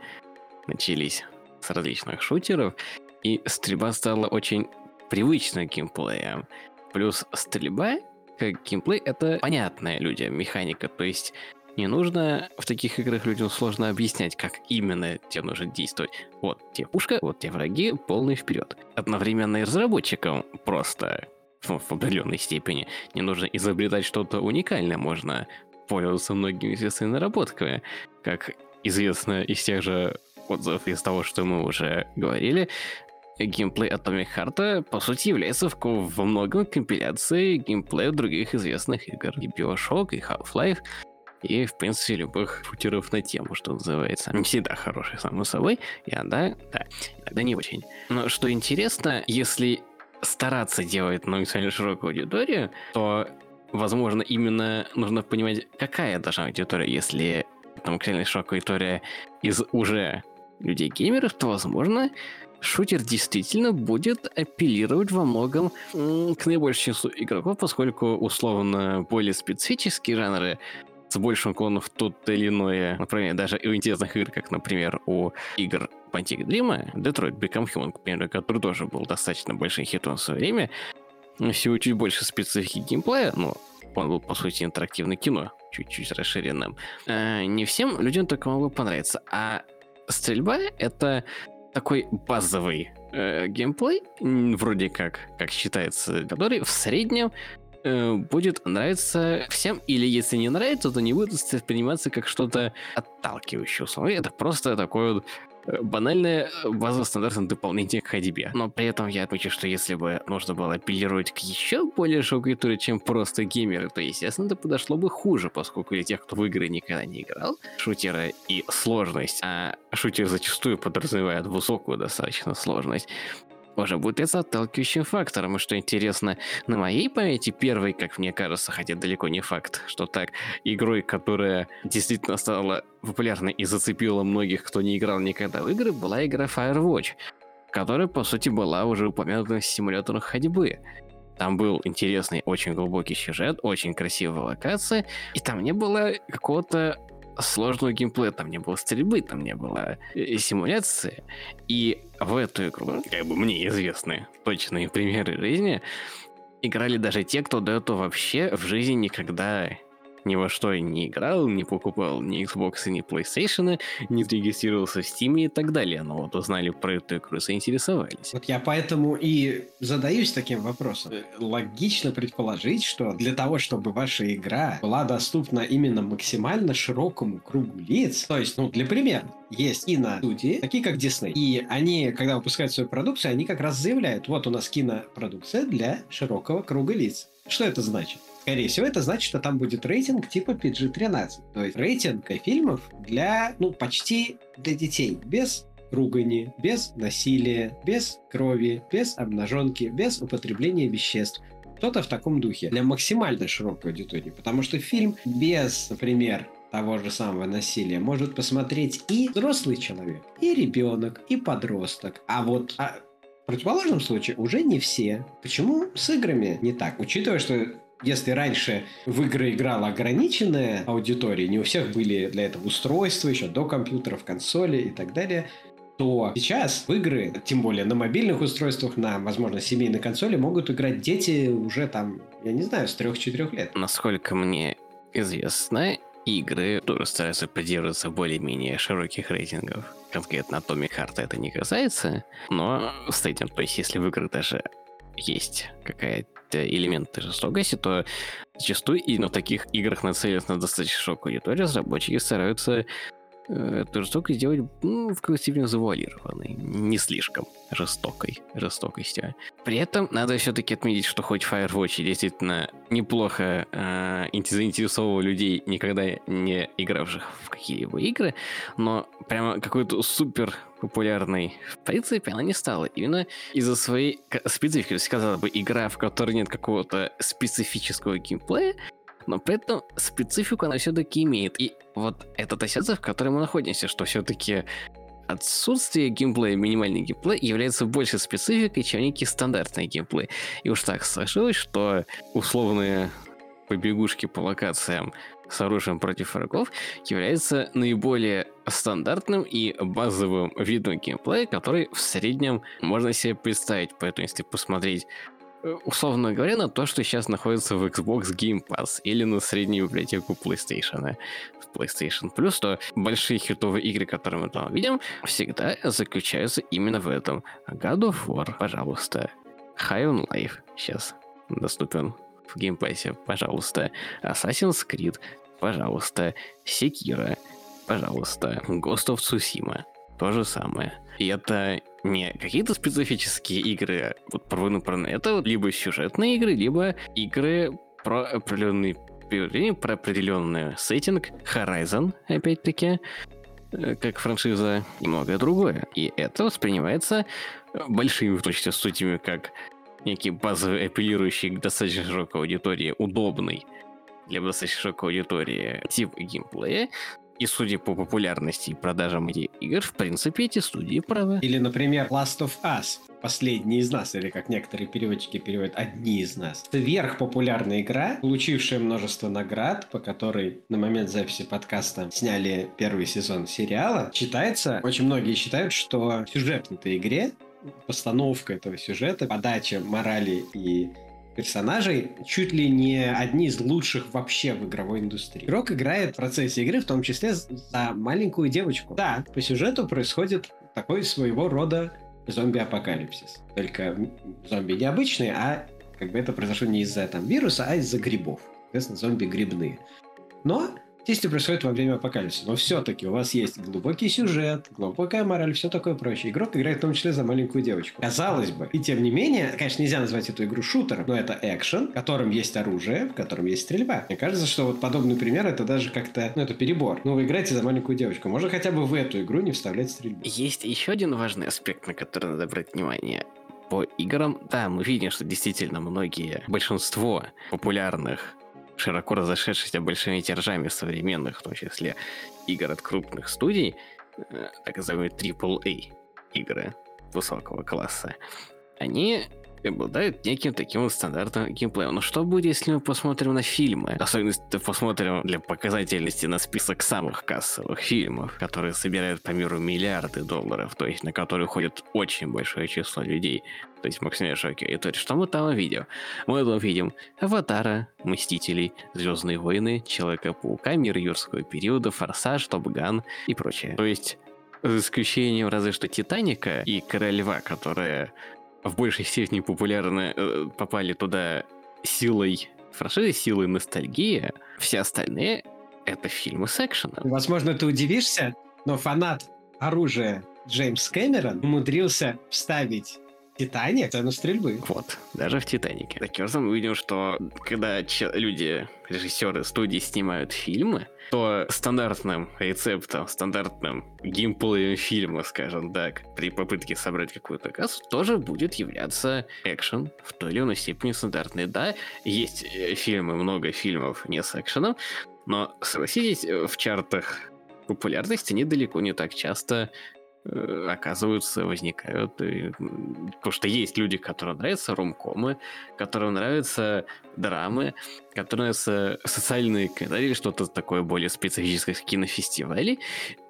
[SPEAKER 2] начались с различных шутеров, и стрельба стала очень привычным геймплеем. Плюс стрельба как геймплей это понятная людям механика, то есть не нужно в таких играх людям сложно объяснять, как именно тебе нужно действовать. Вот тебе пушка, вот тебе враги, полный вперед. Одновременно и разработчикам просто в, определенной степени не нужно изобретать что-то уникальное, можно пользоваться многими известными наработками, как известно из тех же отзывов из того, что мы уже говорили, геймплей Atomic Heart, по сути, является в, во многом компиляцией геймплея других известных игр. И Bioshock, и Half-Life, и, в принципе, любых шутеров на тему, что называется. Не всегда хороший, само собой, иногда, да, иногда не очень. Но что интересно, если стараться делать на максимально широкую аудиторию, то, возможно, именно нужно понимать, какая должна аудитория. Если это максимально широкая аудитория из уже людей-геймеров, то, возможно, шутер действительно будет апеллировать во многом к наибольшему числу игроков, поскольку условно более специфические жанры с большим уклоном в тот или иное например, даже у интересных игр, как, например, у игр Quantic Dream, Detroit Become Human, к примеру, который тоже был достаточно большим хитом в свое время, всего чуть больше специфики геймплея, ну, он был, по сути, интерактивное кино, чуть-чуть расширенным. А, не всем людям только могло понравиться. А стрельба — это такой базовый э, геймплей, вроде как, как считается, который в среднем э, будет нравиться всем, или если не нравится, то не будет восприниматься как что-то отталкивающее. Это просто такой вот банальное базовое стандартное дополнение к ходьбе. Но при этом я отмечу, что если бы нужно было апеллировать к еще более широкой туре, чем просто геймеры, то, естественно, это подошло бы хуже, поскольку для тех, кто в игры никогда не играл, шутеры и сложность, а шутер зачастую подразумевает высокую достаточно сложность, уже будет это отталкивающим фактором. И что интересно, на моей памяти первый, как мне кажется, хотя далеко не факт, что так, игрой, которая действительно стала популярной и зацепила многих, кто не играл никогда в игры, была игра Firewatch, которая, по сути, была уже упомянута симулятором ходьбы. Там был интересный, очень глубокий сюжет, очень красивая локация, и там не было какого-то сложного геймплея, там не было стрельбы, там не было э, симуляции. И в эту игру, как бы мне известны точные примеры жизни, играли даже те, кто до этого вообще в жизни никогда ни во что не играл, не покупал ни Xbox, ни PlayStation, не зарегистрировался в Steam и так далее. Но вот узнали про эту игру, заинтересовались.
[SPEAKER 1] Вот я поэтому и задаюсь таким вопросом. Логично предположить, что для того, чтобы ваша игра была доступна именно максимально широкому кругу лиц, то есть, ну, для примера, есть киностудии, такие как Disney. И они, когда выпускают свою продукцию, они как раз заявляют, вот у нас кинопродукция для широкого круга лиц. Что это значит? Скорее всего, это значит, что там будет рейтинг типа PG-13. То есть рейтинг фильмов для, ну, почти для детей. Без ругани, без насилия, без крови, без обнаженки, без употребления веществ. Что-то в таком духе. Для максимально широкой аудитории. Потому что фильм без, например, того же самого насилия может посмотреть и взрослый человек, и ребенок, и подросток. А вот а в противоположном случае уже не все. Почему с играми не так? Учитывая, что если раньше в игры играла ограниченная аудитория, не у всех были для этого устройства еще до компьютеров, консоли и так далее, то сейчас в игры, тем более на мобильных устройствах, на, возможно, семейной консоли, могут играть дети уже там, я не знаю, с 3-4 лет.
[SPEAKER 2] Насколько мне известно, игры тоже стараются придерживаться более-менее широких рейтингов. Конкретно Atomic Heart это не касается, но с этим, то есть если в играх даже есть какая-то элементы жестокости, то зачастую и на таких играх нацеленных на достаточно широкую аудиторию разработчики стараются э, эту жестокость сделать ну, в какой-то степени завуалированной, не слишком жестокой, жестокостью. При этом надо все-таки отметить, что хоть Firewatch действительно неплохо э, заинтересовывал людей, никогда не игравших в какие-либо игры, но прямо какой-то супер популярной, в принципе, она не стала. Именно из-за своей специфики. То есть, казалось бы, игра, в которой нет какого-то специфического геймплея, но при этом специфику она все-таки имеет. И вот это та ситуация, в которой мы находимся, что все-таки отсутствие геймплея, минимальный геймплей является больше спецификой, чем некий стандартный геймплей. И уж так сложилось, что условные побегушки по локациям с оружием против врагов является наиболее стандартным и базовым видом геймплея, который в среднем можно себе представить. Поэтому если посмотреть условно говоря, на то, что сейчас находится в Xbox Game Pass или на среднюю библиотеку PlayStation. В PlayStation Plus, то большие хитовые игры, которые мы там видим, всегда заключаются именно в этом. God of War, пожалуйста. High on Life сейчас доступен в Game Pass е, пожалуйста. Assassin's Creed, пожалуйста. Sekiro, пожалуйста. Ghost of Tsushima, то же самое. И это не какие-то специфические игры вот про войну, про это либо сюжетные игры, либо игры про определенный про определенный сеттинг, Horizon, опять-таки, э, как франшиза и многое другое. И это воспринимается большими в точности студиями как некий базовый, апеллирующий к достаточно широкой аудитории, удобный для достаточно широкой аудитории тип геймплея, и судя по популярности и продажам этих игр, в принципе, эти студии правы.
[SPEAKER 1] Или, например, Last of Us, последний из нас, или как некоторые переводчики переводят, одни из нас. Сверхпопулярная игра, получившая множество наград, по которой на момент записи подкаста сняли первый сезон сериала, считается, очень многие считают, что сюжет в этой игре постановка этого сюжета, подача морали и персонажей чуть ли не одни из лучших вообще в игровой индустрии. Игрок играет в процессе игры, в том числе за маленькую девочку. Да, по сюжету происходит такой своего рода зомби-апокалипсис. Только зомби не обычные, а как бы это произошло не из-за там вируса, а из-за грибов. Соответственно, зомби грибные. Но Действие происходит во время апокалипсиса, но все-таки у вас есть глубокий сюжет, глубокая мораль, все такое прочее. Игрок играет в том числе за маленькую девочку. Казалось бы. И тем не менее, конечно, нельзя назвать эту игру шутером, но это экшен, в котором есть оружие, в котором есть стрельба. Мне кажется, что вот подобный пример это даже как-то, ну это перебор. Ну вы играете за маленькую девочку. Можно хотя бы в эту игру не вставлять стрельбу.
[SPEAKER 2] Есть еще один важный аспект, на который надо брать внимание по играм, да, мы видим, что действительно многие, большинство популярных широко разошедшихся большими тиражами современных, в том числе игр от крупных студий, э, так называемые AAA игры высокого класса, они обладают неким таким вот стандартным геймплеем. Но что будет, если мы посмотрим на фильмы? Особенно если посмотрим для показательности на список самых кассовых фильмов, которые собирают по миру миллиарды долларов, то есть на которые ходит очень большое число людей. То есть максимально широкий аудитории. Что мы там видим? Мы там видим Аватара, Мстителей, Звездные войны, Человека-паука, Мир юрского периода, Форсаж, Топган и прочее. То есть за исключением разве что Титаника и Короля Льва, которые в большей степени популярны, э, попали туда силой франшизы, силой ностальгии. Все остальные — это фильмы с экшеном.
[SPEAKER 1] Возможно, ты удивишься, но фанат оружия Джеймс Кэмерон умудрился вставить Титаник, сцену стрельбы.
[SPEAKER 2] Вот, даже в Титанике. Таким образом, мы видим, что когда люди, режиссеры студии снимают фильмы, то стандартным рецептом, стандартным геймплеем фильма, скажем так, при попытке собрать какую-то кассу, тоже будет являться экшен в той или иной степени стандартный. Да, есть э, фильмы, много фильмов не с экшеном, но, согласитесь, в чартах популярности они далеко не так часто оказываются, возникают. И, потому что есть люди, которым нравятся ромкомы, которым нравятся драмы, которым нравятся социальные комментарии, что-то такое более специфическое с кинофестивалей.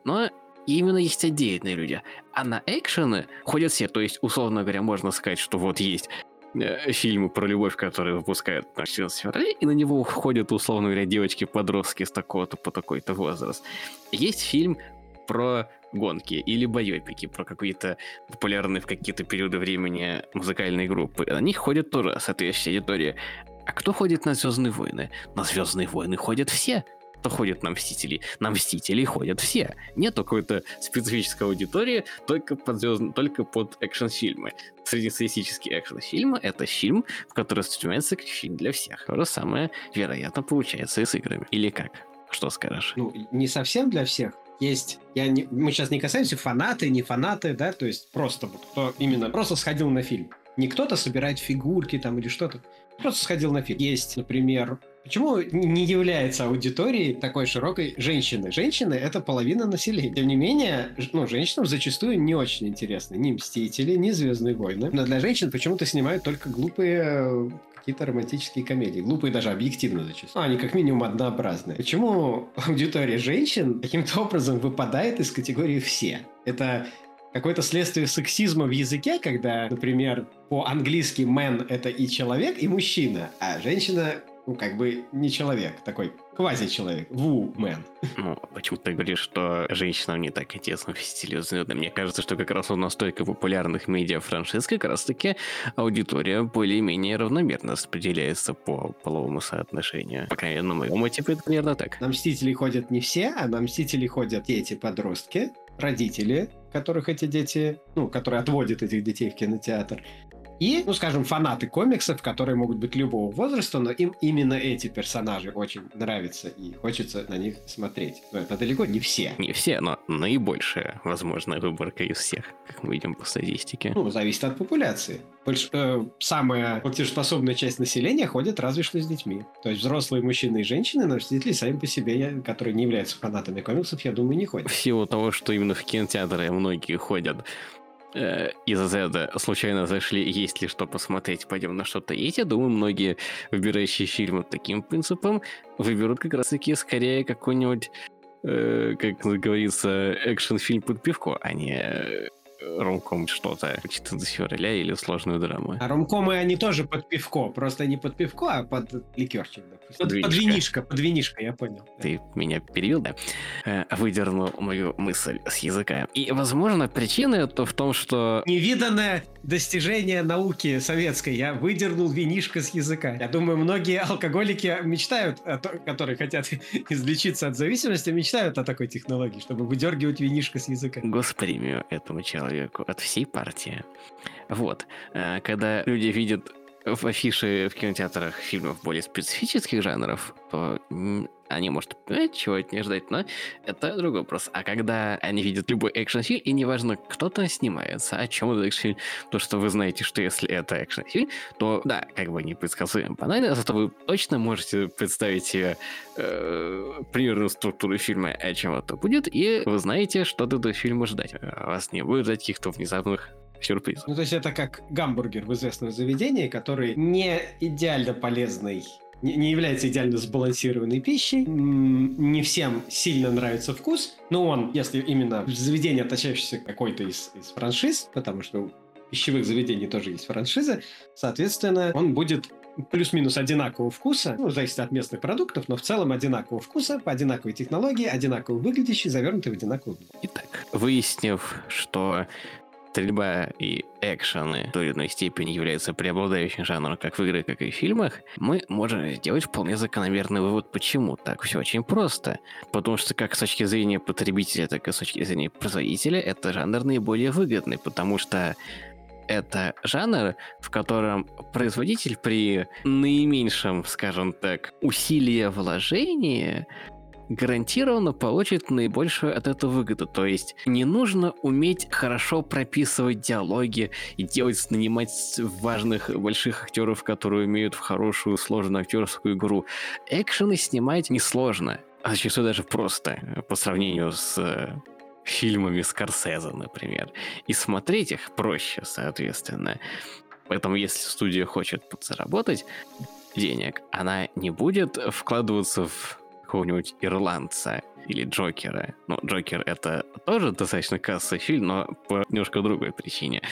[SPEAKER 2] Но именно есть отдельные люди. А на экшены ходят все. То есть, условно говоря, можно сказать, что вот есть э, фильмы про любовь, которые выпускают на 14 февраля, и на него ходят, условно говоря, девочки-подростки с такого-то по такой-то возраст. Есть фильм про гонки или боепики про какие-то популярные в какие-то периоды времени музыкальные группы. На них ходят тоже соответствующая аудитория. А кто ходит на Звездные войны? На Звездные войны ходят все. Кто ходит на Мстители? На Мстители ходят все. Нет какой-то специфической аудитории только под, звезд... только под экшн-фильмы. Среднестатистический экшн-фильм — это фильм, в который стремится как фильм для всех. То же самое, вероятно, получается и с играми. Или как? Что скажешь?
[SPEAKER 1] Ну, не совсем для всех есть, я не, мы сейчас не касаемся фанаты, не фанаты, да, то есть просто кто именно просто сходил на фильм. Не кто-то собирает фигурки там или что-то, просто сходил на фильм. Есть, например, Почему не является аудиторией такой широкой женщины? Женщины — это половина населения. Тем не менее, ну, женщинам зачастую не очень интересны ни «Мстители», ни «Звездные войны». Но для женщин почему-то снимают только глупые э, какие-то романтические комедии. Глупые даже объективно зачастую. Ну, они как минимум однообразные. Почему аудитория женщин каким-то образом выпадает из категории «все»? Это какое-то следствие сексизма в языке, когда, например, по-английски man — это и человек, и мужчина, а женщина ну, как бы не человек, такой квази-человек, вумен.
[SPEAKER 2] Ну, почему ты говоришь, что женщинам не так интересно стиле звезды? Мне кажется, что как раз у настолько популярных медиа-франшиз как раз-таки аудитория более-менее равномерно распределяется по половому соотношению. По крайней мере, на моем опыте это примерно так.
[SPEAKER 1] На Мстители ходят не все, а на Мстители ходят дети-подростки, родители, которых эти дети, ну, которые отводят этих детей в кинотеатр, и, ну, скажем, фанаты комиксов, которые могут быть любого возраста, но им именно эти персонажи очень нравятся и хочется на них смотреть. Но это далеко не все.
[SPEAKER 2] Не все, но наибольшая возможная выборка из всех, как мы видим по статистике.
[SPEAKER 1] Ну, зависит от популяции. Больш... Э, самая платежеспособная часть населения ходит разве что с детьми. То есть взрослые мужчины и женщины, но родители сами по себе, которые не являются фанатами комиксов, я думаю, не ходят.
[SPEAKER 2] В силу того, что именно в кинотеатры многие ходят из Z случайно зашли, есть ли что посмотреть, пойдем на что-то есть. Я думаю, многие, выбирающие фильмы таким принципом, выберут как раз-таки скорее какой-нибудь, э, как говорится, экшн-фильм под пивко, а не ромком что-то, 14 февраля или сложную драму.
[SPEAKER 1] А ромкомы они тоже под пивко, просто не под пивко, а под ликерчик, допустим. Под, под винишко, под винишко, я понял.
[SPEAKER 2] Ты меня перевел, да? Э, выдернул мою мысль с языка. И, возможно, причина это в том, что...
[SPEAKER 1] Невиданное достижение науки советской. Я выдернул винишко с языка. Я думаю, многие алкоголики мечтают, которые хотят излечиться от зависимости, мечтают о такой технологии, чтобы выдергивать винишко с языка.
[SPEAKER 2] Госпремию этому человеку от всей партии. Вот. Э, когда люди видят в афише в кинотеатрах фильмов более специфических жанров, то они, может, э, чего от них ждать, но это другой вопрос. А когда они видят любой экшн-фильм, и неважно, кто там снимается, о чем этот экшн-фильм, то, что вы знаете, что если это экшн-фильм, то, да, как бы непредсказуем банально, зато вы точно можете представить себе э, примерную структуру фильма, о чем это будет, и вы знаете, что от этого фильма ждать. Вас не будет ждать каких-то внезапных сюрприз.
[SPEAKER 1] Ну, то есть это как гамбургер в известном заведении, который не идеально полезный не является идеально сбалансированной пищей. Не всем сильно нравится вкус, но он, если именно заведение, отличающееся какой-то из, из франшиз, потому что пищевых заведений тоже есть франшиза, соответственно, он будет плюс-минус одинакового вкуса, ну, зависит от местных продуктов, но в целом одинакового вкуса, по одинаковой технологии, одинаково выглядящий, завернутый в одинаковый.
[SPEAKER 2] Итак, выяснив, что стрельба и экшены в той или иной степени являются преобладающим жанром как в играх, как и в фильмах, мы можем сделать вполне закономерный вывод, почему так все очень просто. Потому что как с точки зрения потребителя, так и с точки зрения производителя, это жанр наиболее выгодный, потому что это жанр, в котором производитель при наименьшем, скажем так, усилии вложения гарантированно получит наибольшую от этого выгоду. То есть не нужно уметь хорошо прописывать диалоги и делать, нанимать важных больших актеров, которые умеют в хорошую сложную актерскую игру. Экшены снимать несложно, а зачастую даже просто по сравнению с э, фильмами Скорсезе, например. И смотреть их проще, соответственно. Поэтому если студия хочет подзаработать денег, она не будет вкладываться в какого-нибудь ирландца или Джокера. Ну, Джокер это тоже достаточно кассовый фильм, но по немножко другой причине.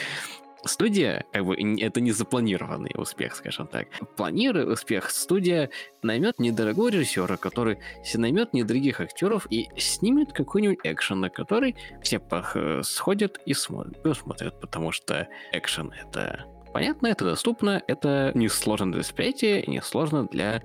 [SPEAKER 2] Студия, как бы, это не запланированный успех, скажем так. Планируя успех, студия наймет недорогого режиссера, который наймет недорогих актеров и снимет какой-нибудь экшен, на который все э, сходят и смотрят, смотрят, потому что экшен это понятно, это доступно, это несложно для восприятия, несложно для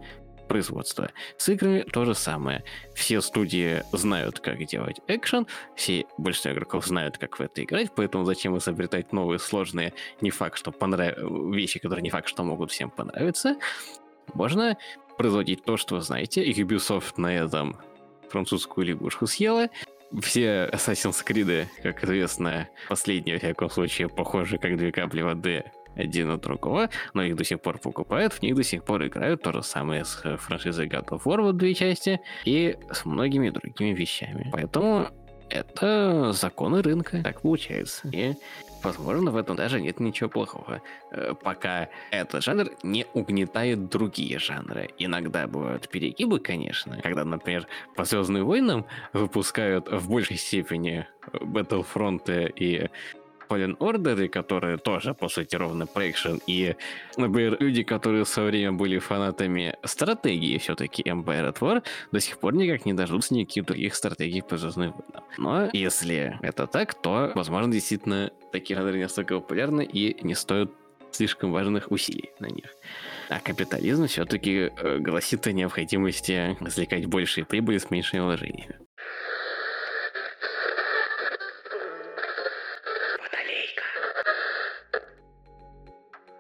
[SPEAKER 2] производства. С играми то же самое. Все студии знают, как делать экшен, все большинство игроков знают, как в это играть, поэтому зачем изобретать новые сложные, не факт, что понрав... вещи, которые не факт, что могут всем понравиться. Можно производить то, что вы знаете. Ubisoft на этом французскую лягушку съела. Все Assassin's Creed, как известно, последние, в всяком случае, похожи как две капли воды один от другого, но их до сих пор покупают, в них до сих пор играют. То же самое с франшизой God of War, вот две части, и с многими другими вещами. Поэтому это законы рынка, так получается. И Возможно, в этом даже нет ничего плохого, э, пока этот жанр не угнетает другие жанры. Иногда бывают перегибы, конечно, когда, например, по Звездным войнам выпускают в большей степени Battlefront и Fallen Order, которые тоже, по сути, ровно про экшен. И, например, люди, которые в свое время были фанатами стратегии все-таки Empire at War, до сих пор никак не дождутся никаких других стратегий по Звездным войнам. Но если это так, то, возможно, действительно такие жанры не настолько популярны и не стоят слишком важных усилий на них. А капитализм все-таки э, гласит о необходимости извлекать большие прибыли с меньшими вложениями.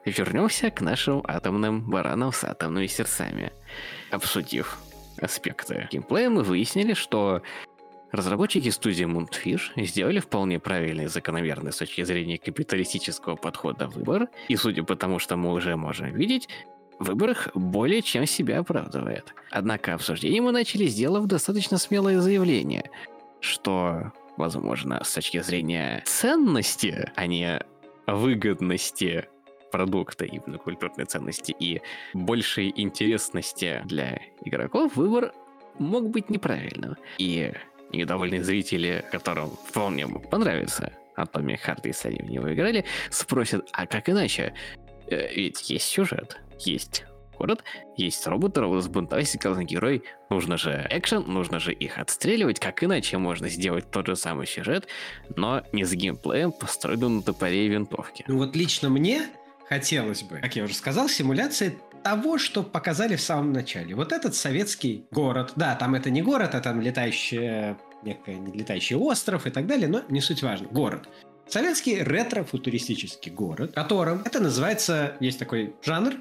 [SPEAKER 2] Вернемся к нашим атомным баранам с атомными сердцами. Обсудив аспекты геймплея, мы выяснили, что разработчики студии Moonfish сделали вполне правильный и закономерный с точки зрения капиталистического подхода выбор, и судя по тому, что мы уже можем видеть, выбор их более чем себя оправдывает. Однако обсуждение мы начали, сделав достаточно смелое заявление, что, возможно, с точки зрения ценности, а не выгодности продукта, именно культурной ценности и большей интересности для игроков, выбор мог быть неправильным. И недовольные зрители, которым вполне понравиться Atomic Heart, если они в него играли, спросят, а как иначе? Э, ведь есть сюжет, есть город, есть роботы, робот сбунтовался, главный герой. Нужно же экшен, нужно же их отстреливать. Как иначе можно сделать тот же самый сюжет, но не с геймплеем, построенным на топоре и винтовке?
[SPEAKER 1] Ну вот лично мне хотелось бы, как я уже сказал, симуляции того, что показали в самом начале. Вот этот советский город. Да, там это не город, а там летающий, некий летающий остров и так далее, но не суть важно. Город. Советский ретро-футуристический город, в котором это называется, есть такой жанр,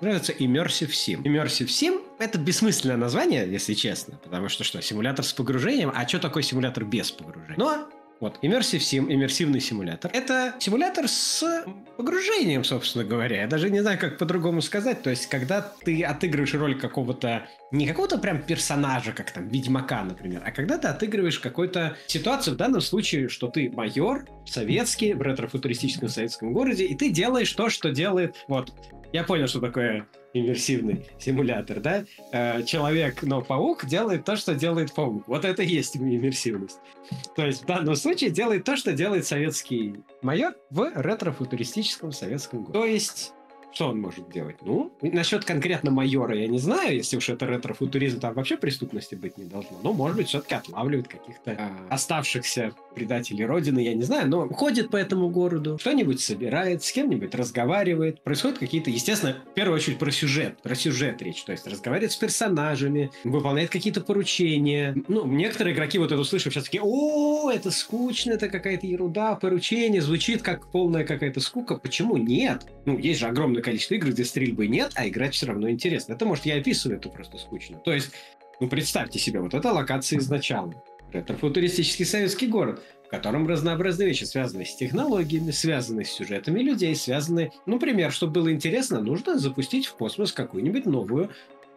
[SPEAKER 1] называется Immersive Sim. Immersive Sim — это бессмысленное название, если честно, потому что что, симулятор с погружением, а что такое симулятор без погружения? Но вот, Immersive Sim, иммерсивный симулятор. Это симулятор с погружением, собственно говоря. Я даже не знаю, как по-другому сказать. То есть, когда ты отыгрываешь роль какого-то, не какого-то прям персонажа, как там Ведьмака, например, а когда ты отыгрываешь какую-то ситуацию, в данном случае, что ты майор советский в ретро-футуристическом советском городе, и ты делаешь то, что делает... Вот, я понял, что такое иммерсивный симулятор, да? Э, человек, но паук делает то, что делает паук. Вот это и есть иммерсивность. То есть в данном случае делает то, что делает советский майор в ретро-футуристическом советском городе. То есть что он может делать? Ну, насчет конкретно майора я не знаю, если уж это ретро-футуризм, там вообще преступности быть не должно. Но, может быть, все-таки отлавливает каких-то э, оставшихся предателей Родины, я не знаю, но ходит по этому городу, что-нибудь собирает, с кем-нибудь разговаривает. Происходят какие-то, естественно, в первую очередь про сюжет, про сюжет речь, то есть разговаривает с персонажами, выполняет какие-то поручения. Ну, некоторые игроки вот это услышав сейчас такие, о, это скучно, это какая-то ерунда, поручение, звучит как полная какая-то скука. Почему нет? Ну, есть же огромное количество игр, где стрельбы нет, а играть все равно интересно. Это, может, я описываю это просто скучно. То есть, ну, представьте себе, вот это локация изначала. Это футуристический советский город, в котором разнообразные вещи, связанные с технологиями, связанные с сюжетами людей, связанные... Ну, например, чтобы было интересно, нужно запустить в космос какую-нибудь новую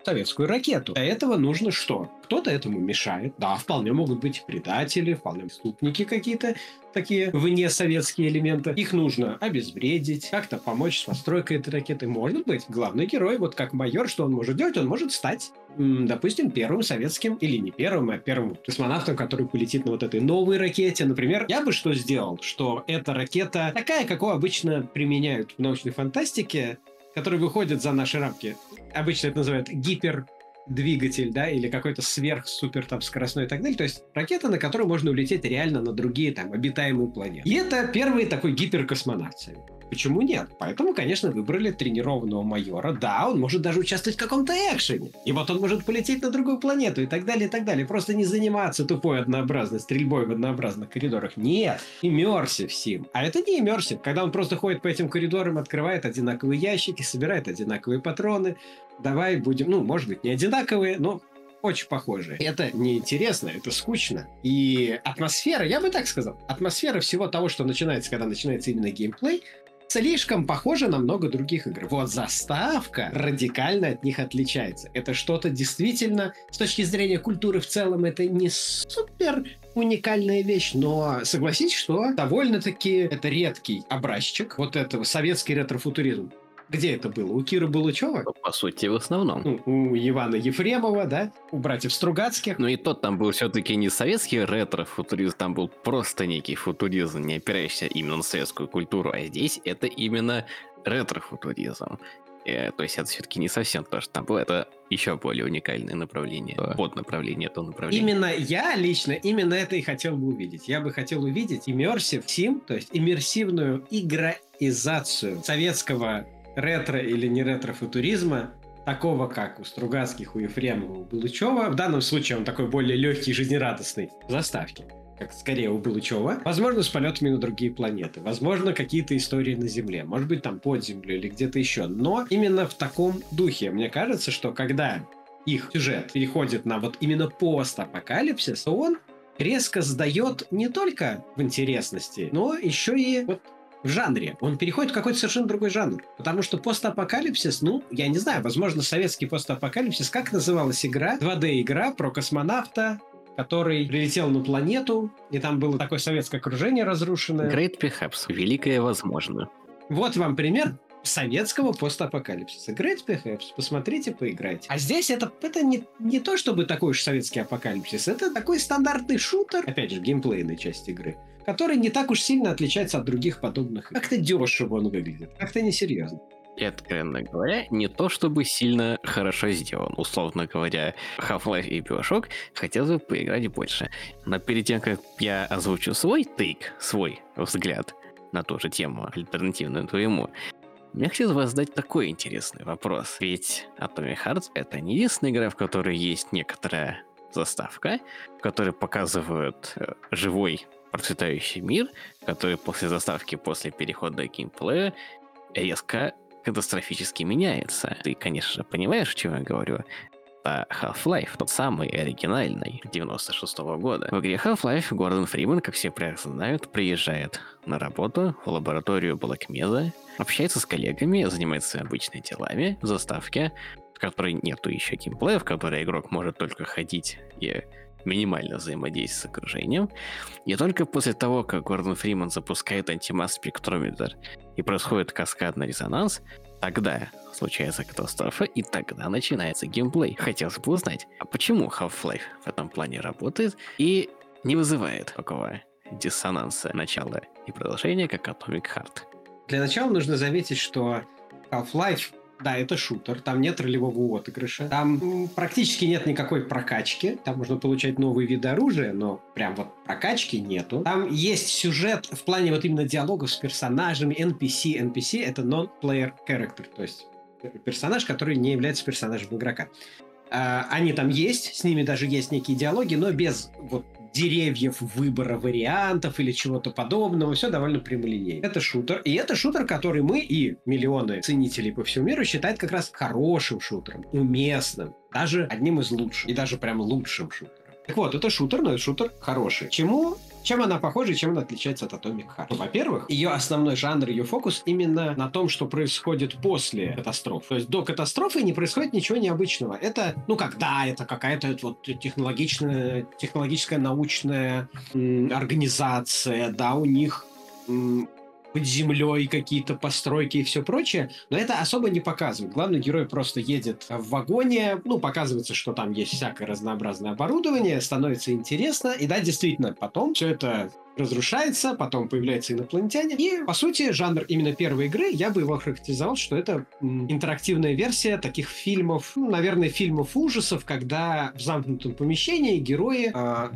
[SPEAKER 1] советскую ракету. Для этого нужно что? Кто-то этому мешает. Да, вполне могут быть предатели, вполне преступники какие-то такие вне советские элементы. Их нужно обезвредить, как-то помочь с постройкой этой ракеты. Может быть, главный герой, вот как майор, что он может делать? Он может стать, допустим, первым советским, или не первым, а первым космонавтом, который полетит на вот этой новой ракете. Например, я бы что сделал? Что эта ракета такая, какую обычно применяют в научной фантастике, который выходит за наши рамки. Обычно это называют гипер двигатель, да, или какой-то сверх-супер там скоростной и так далее. То есть ракета, на которую можно улететь реально на другие там обитаемые планеты. И это первый такой гиперкосмонавт. Почему нет? Поэтому, конечно, выбрали тренированного майора. Да, он может даже участвовать в каком-то экшене. И вот он может полететь на другую планету и так далее, и так далее. Просто не заниматься тупой однообразной стрельбой в однообразных коридорах. Нет, иммерсив сим. А это не иммерсив, когда он просто ходит по этим коридорам, открывает одинаковые ящики, собирает одинаковые патроны. Давай будем, ну, может быть, не одинаковые, но очень похожие. Это неинтересно, это скучно. И атмосфера, я бы так сказал, атмосфера всего того, что начинается, когда начинается именно геймплей, слишком похожа на много других игр. Вот заставка радикально от них отличается. Это что-то действительно, с точки зрения культуры в целом, это не супер уникальная вещь, но согласитесь, что довольно-таки это редкий образчик вот этого советский ретрофутуризм. Где это было? У Киры Булычева?
[SPEAKER 2] Ну, по сути, в основном.
[SPEAKER 1] Ну, у Ивана Ефремова, да? У братьев Стругацких.
[SPEAKER 2] Ну и тот там был все-таки не советский ретро-футуризм, там был просто некий футуризм, не опирающийся именно на советскую культуру, а здесь это именно ретро-футуризм. Э, то есть это все-таки не совсем то, что там было. Это еще более уникальное направление. Под направление, то направление.
[SPEAKER 1] Именно я лично, именно это и хотел бы увидеть. Я бы хотел увидеть immersive sim, то есть иммерсивную игроизацию советского ретро или не ретро-футуризма, такого как у Стругацких, у Ефремова, у Булычева. В данном случае он такой более легкий, жизнерадостный в заставке как скорее у Булычева. Возможно, с полетами на другие планеты. Возможно, какие-то истории на Земле. Может быть, там под землей или где-то еще. Но именно в таком духе. Мне кажется, что когда их сюжет переходит на вот именно постапокалипсис, то он резко сдает не только в интересности, но еще и вот в жанре. Он переходит в какой-то совершенно другой жанр. Потому что постапокалипсис, ну, я не знаю, возможно, советский постапокалипсис, как называлась игра? 2D-игра про космонавта, который прилетел на планету, и там было такое советское окружение разрушенное.
[SPEAKER 2] Great Perhaps. Великое возможно.
[SPEAKER 1] Вот вам пример советского постапокалипсиса. Great Perhaps. Посмотрите, поиграйте. А здесь это, это не, не то, чтобы такой уж советский апокалипсис. Это такой стандартный шутер, опять же, геймплейной части игры, который не так уж сильно отличается от других подобных. Как-то дешево он выглядит, как-то несерьезно.
[SPEAKER 2] И, откровенно говоря, не то чтобы сильно хорошо сделан. Условно говоря, Half-Life и Bioshock хотелось бы поиграть больше. Но перед тем, как я озвучу свой тейк, свой взгляд на ту же тему, альтернативную твоему, мне хотелось бы задать такой интересный вопрос. Ведь Atomic Hearts — это не единственная игра, в которой есть некоторая заставка, в которой показывают э, живой процветающий мир, который после заставки, после перехода к геймплею резко катастрофически меняется. Ты, конечно, понимаешь, о чем я говорю? Это Half-Life, тот самый оригинальный, 96 -го года. В игре Half-Life Гордон Фриман, как все прекрасно знают, приезжает на работу в лабораторию Mesa, общается с коллегами, занимается обычными делами, заставки, в которой нету еще геймплея, в которой игрок может только ходить и минимально взаимодействие с окружением. И только после того, как Гордон Фриман запускает антимасс спектрометр и происходит каскадный резонанс, тогда случается катастрофа, и тогда начинается геймплей. Хотелось бы узнать, а почему Half-Life в этом плане работает и не вызывает такого диссонанса начала и продолжения, как Atomic Heart.
[SPEAKER 1] Для начала нужно заметить, что Half-Life да, это шутер, там нет ролевого отыгрыша, там практически нет никакой прокачки, там можно получать новые виды оружия, но прям вот прокачки нету. Там есть сюжет в плане вот именно диалогов с персонажами, NPC. NPC — это non-player character, то есть персонаж, который не является персонажем игрока. А, они там есть, с ними даже есть некие диалоги, но без вот деревьев выбора вариантов или чего-то подобного. Все довольно прямолинейно. Это шутер. И это шутер, который мы и миллионы ценителей по всему миру считают как раз хорошим шутером, уместным, даже одним из лучших. И даже прям лучшим шутером. Так вот, это шутер, но это шутер хороший. Чему чем она похожа и чем она отличается от Atomic Heart? Во-первых, ее основной жанр, ее фокус именно на том, что происходит после катастрофы. То есть до катастрофы не происходит ничего необычного. Это, ну как, да, это какая-то вот технологичная, технологическая научная м, организация, да, у них под землей какие-то постройки и все прочее, но это особо не показывает. Главный герой просто едет в вагоне, ну, показывается, что там есть всякое разнообразное оборудование, становится интересно, и да, действительно, потом все это разрушается, потом появляются инопланетяне. И, по сути, жанр именно первой игры, я бы его характеризовал, что это интерактивная версия таких фильмов, ну, наверное, фильмов ужасов, когда в замкнутом помещении герои э,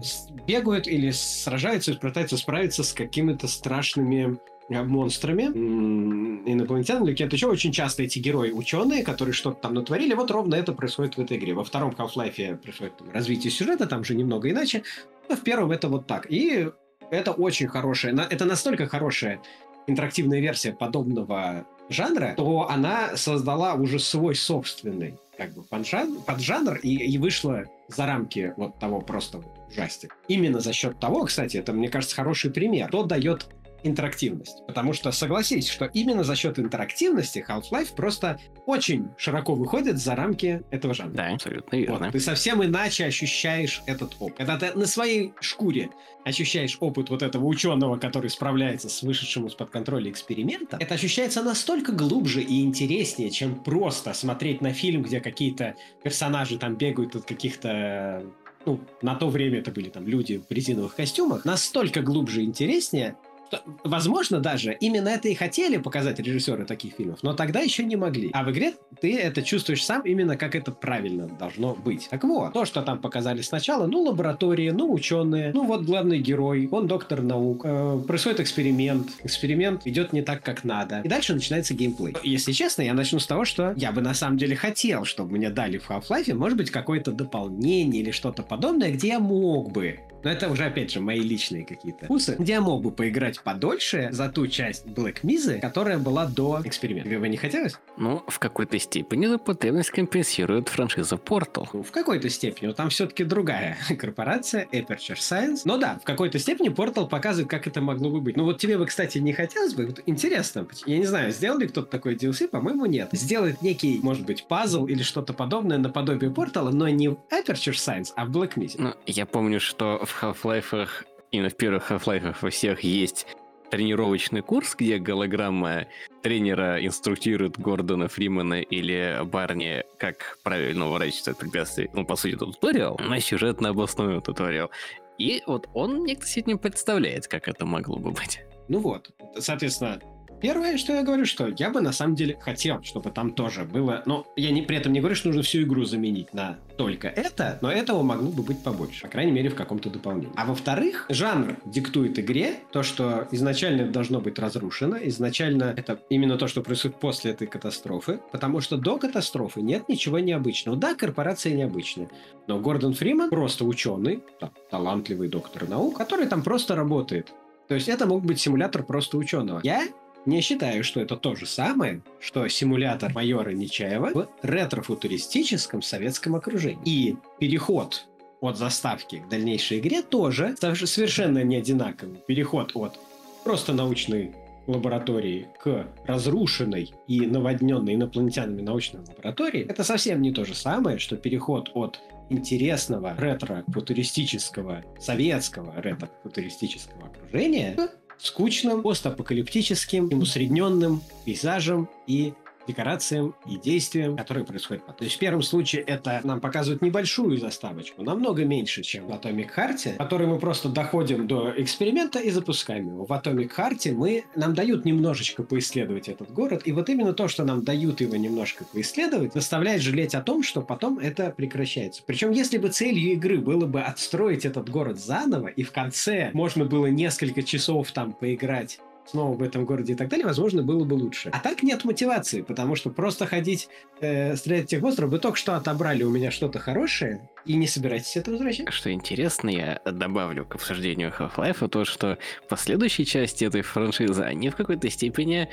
[SPEAKER 1] бегают или сражаются, пытаются справиться с какими-то страшными монстрами, инопланетянами или кем-то еще. Очень часто эти герои ученые, которые что-то там натворили. Вот ровно это происходит в этой игре. Во втором Half-Life происходит там, развитие сюжета, там же немного иначе. Но в первом это вот так. И это очень хорошая, это настолько хорошая интерактивная версия подобного жанра, то она создала уже свой собственный как бы поджанр, поджанр и, и вышла за рамки вот того просто ужастика. Именно за счет того, кстати, это, мне кажется, хороший пример. Кто дает интерактивность. Потому что согласись, что именно за счет интерактивности Half-Life просто очень широко выходит за рамки этого жанра.
[SPEAKER 2] Да, абсолютно верно.
[SPEAKER 1] Вот, ты совсем иначе ощущаешь этот опыт. Когда ты на своей шкуре ощущаешь опыт вот этого ученого, который справляется с вышедшим из-под контроля экспериментом, это ощущается настолько глубже и интереснее, чем просто смотреть на фильм, где какие-то персонажи там бегают от каких-то ну, на то время это были там люди в резиновых костюмах, настолько глубже и интереснее, возможно, даже именно это и хотели показать режиссеры таких фильмов, но тогда еще не могли. А в игре ты это чувствуешь сам именно как это правильно должно быть. Так вот, то, что там показали сначала, ну, лаборатории, ну, ученые, ну, вот главный герой, он доктор наук, э, происходит эксперимент, эксперимент идет не так, как надо. И дальше начинается геймплей. Если честно, я начну с того, что я бы на самом деле хотел, чтобы мне дали в Half-Life, может быть, какое-то дополнение или что-то подобное, где я мог бы но это уже, опять же, мои личные какие-то вкусы, где я мог бы поиграть подольше за ту часть Black Mizы, которая была до эксперимента. Тебе бы не хотелось?
[SPEAKER 2] Ну, в какой-то степени эта потребность компенсирует франшиза Portal.
[SPEAKER 1] Ну, в какой-то степени. Но там все-таки другая корпорация, Aperture Science. Но да, в какой-то степени Portal показывает, как это могло бы быть. Ну вот тебе бы, кстати, не хотелось бы? Вот интересно. Я не знаю, сделал ли кто-то такой DLC? По-моему, нет. Сделать некий, может быть, пазл или что-то подобное наподобие Portal, но не в Aperture Science, а в Black Mesa.
[SPEAKER 2] Ну, я помню, что в Half-Life, именно в первых Half-Life во всех есть тренировочный курс, где голограмма тренера инструктирует Гордона Фримана или Барни, как правильно уворачиваться от препятствий. Ну, по сути, туториал, но сюжетно обоснованный туториал. И вот он мне, кстати, представляет, как это могло бы быть.
[SPEAKER 1] Ну вот, соответственно, Первое, что я говорю, что я бы на самом деле хотел, чтобы там тоже было... Но я не, при этом не говорю, что нужно всю игру заменить на только это, но этого могло бы быть побольше. По крайней мере, в каком-то дополнении. А во-вторых, жанр диктует игре то, что изначально должно быть разрушено. Изначально это именно то, что происходит после этой катастрофы. Потому что до катастрофы нет ничего необычного. Да, корпорация необычная. Но Гордон Фриман просто ученый, там, талантливый доктор наук, который там просто работает. То есть это мог быть симулятор просто ученого. Я не считаю, что это то же самое, что симулятор майора Нечаева в ретро-футуристическом советском окружении. И переход от заставки к дальнейшей игре тоже совершенно не одинаковый. Переход от просто научной лаборатории к разрушенной и наводненной инопланетянами научной лаборатории, это совсем не то же самое, что переход от интересного ретро-футуристического, советского ретро-футуристического окружения к скучным, постапокалиптическим усредненным пейзажем и декорациям и действиям, которые происходят потом. То есть в первом случае это нам показывают небольшую заставочку, намного меньше, чем в Atomic Heart, в которой мы просто доходим до эксперимента и запускаем его. В Atomic Heart мы, нам дают немножечко поисследовать этот город, и вот именно то, что нам дают его немножко поисследовать, заставляет жалеть о том, что потом это прекращается. Причем, если бы целью игры было бы отстроить этот город заново, и в конце можно было несколько часов там поиграть снова в этом городе и так далее, возможно, было бы лучше. А так нет мотивации, потому что просто ходить, э, стрелять этих монстров, вы только что отобрали у меня что-то хорошее, и не собираетесь это возвращать.
[SPEAKER 2] Что интересно, я добавлю к обсуждению Half-Life то, что последующие части этой франшизы, они в какой-то степени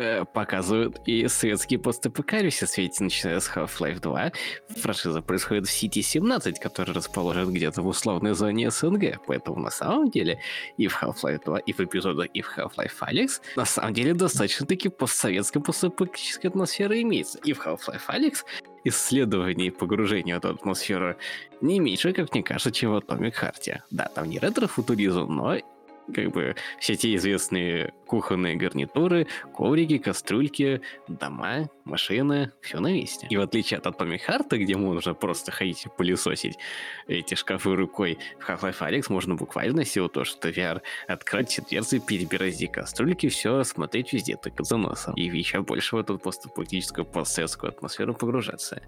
[SPEAKER 2] Э, показывают и советские постапокалипсис, ведь начиная с Half-Life 2, франшиза происходит в Сити-17, который расположен где-то в условной зоне СНГ, поэтому на самом деле и в Half-Life 2, и в эпизодах, и в Half-Life Alyx на самом деле достаточно-таки постсоветская постапокалипсическая атмосфера имеется. И в Half-Life Alyx исследование и погружение в эту атмосферу не меньше, как мне кажется, чем в Atomic Heart. Да, там не ретро-футуризм, но как бы все те известные кухонные гарнитуры, коврики, кастрюльки, дома, машины, все на месте. И в отличие от Atomic Heart, где можно просто ходить и пылесосить эти шкафы рукой, в Half-Life Alyx можно буквально силу то, что VR открыть все дверцы, перебирать кастрюльки, все смотреть везде, только за носом. И еще больше в эту постапокалиптическую постсоветскую атмосферу погружаться.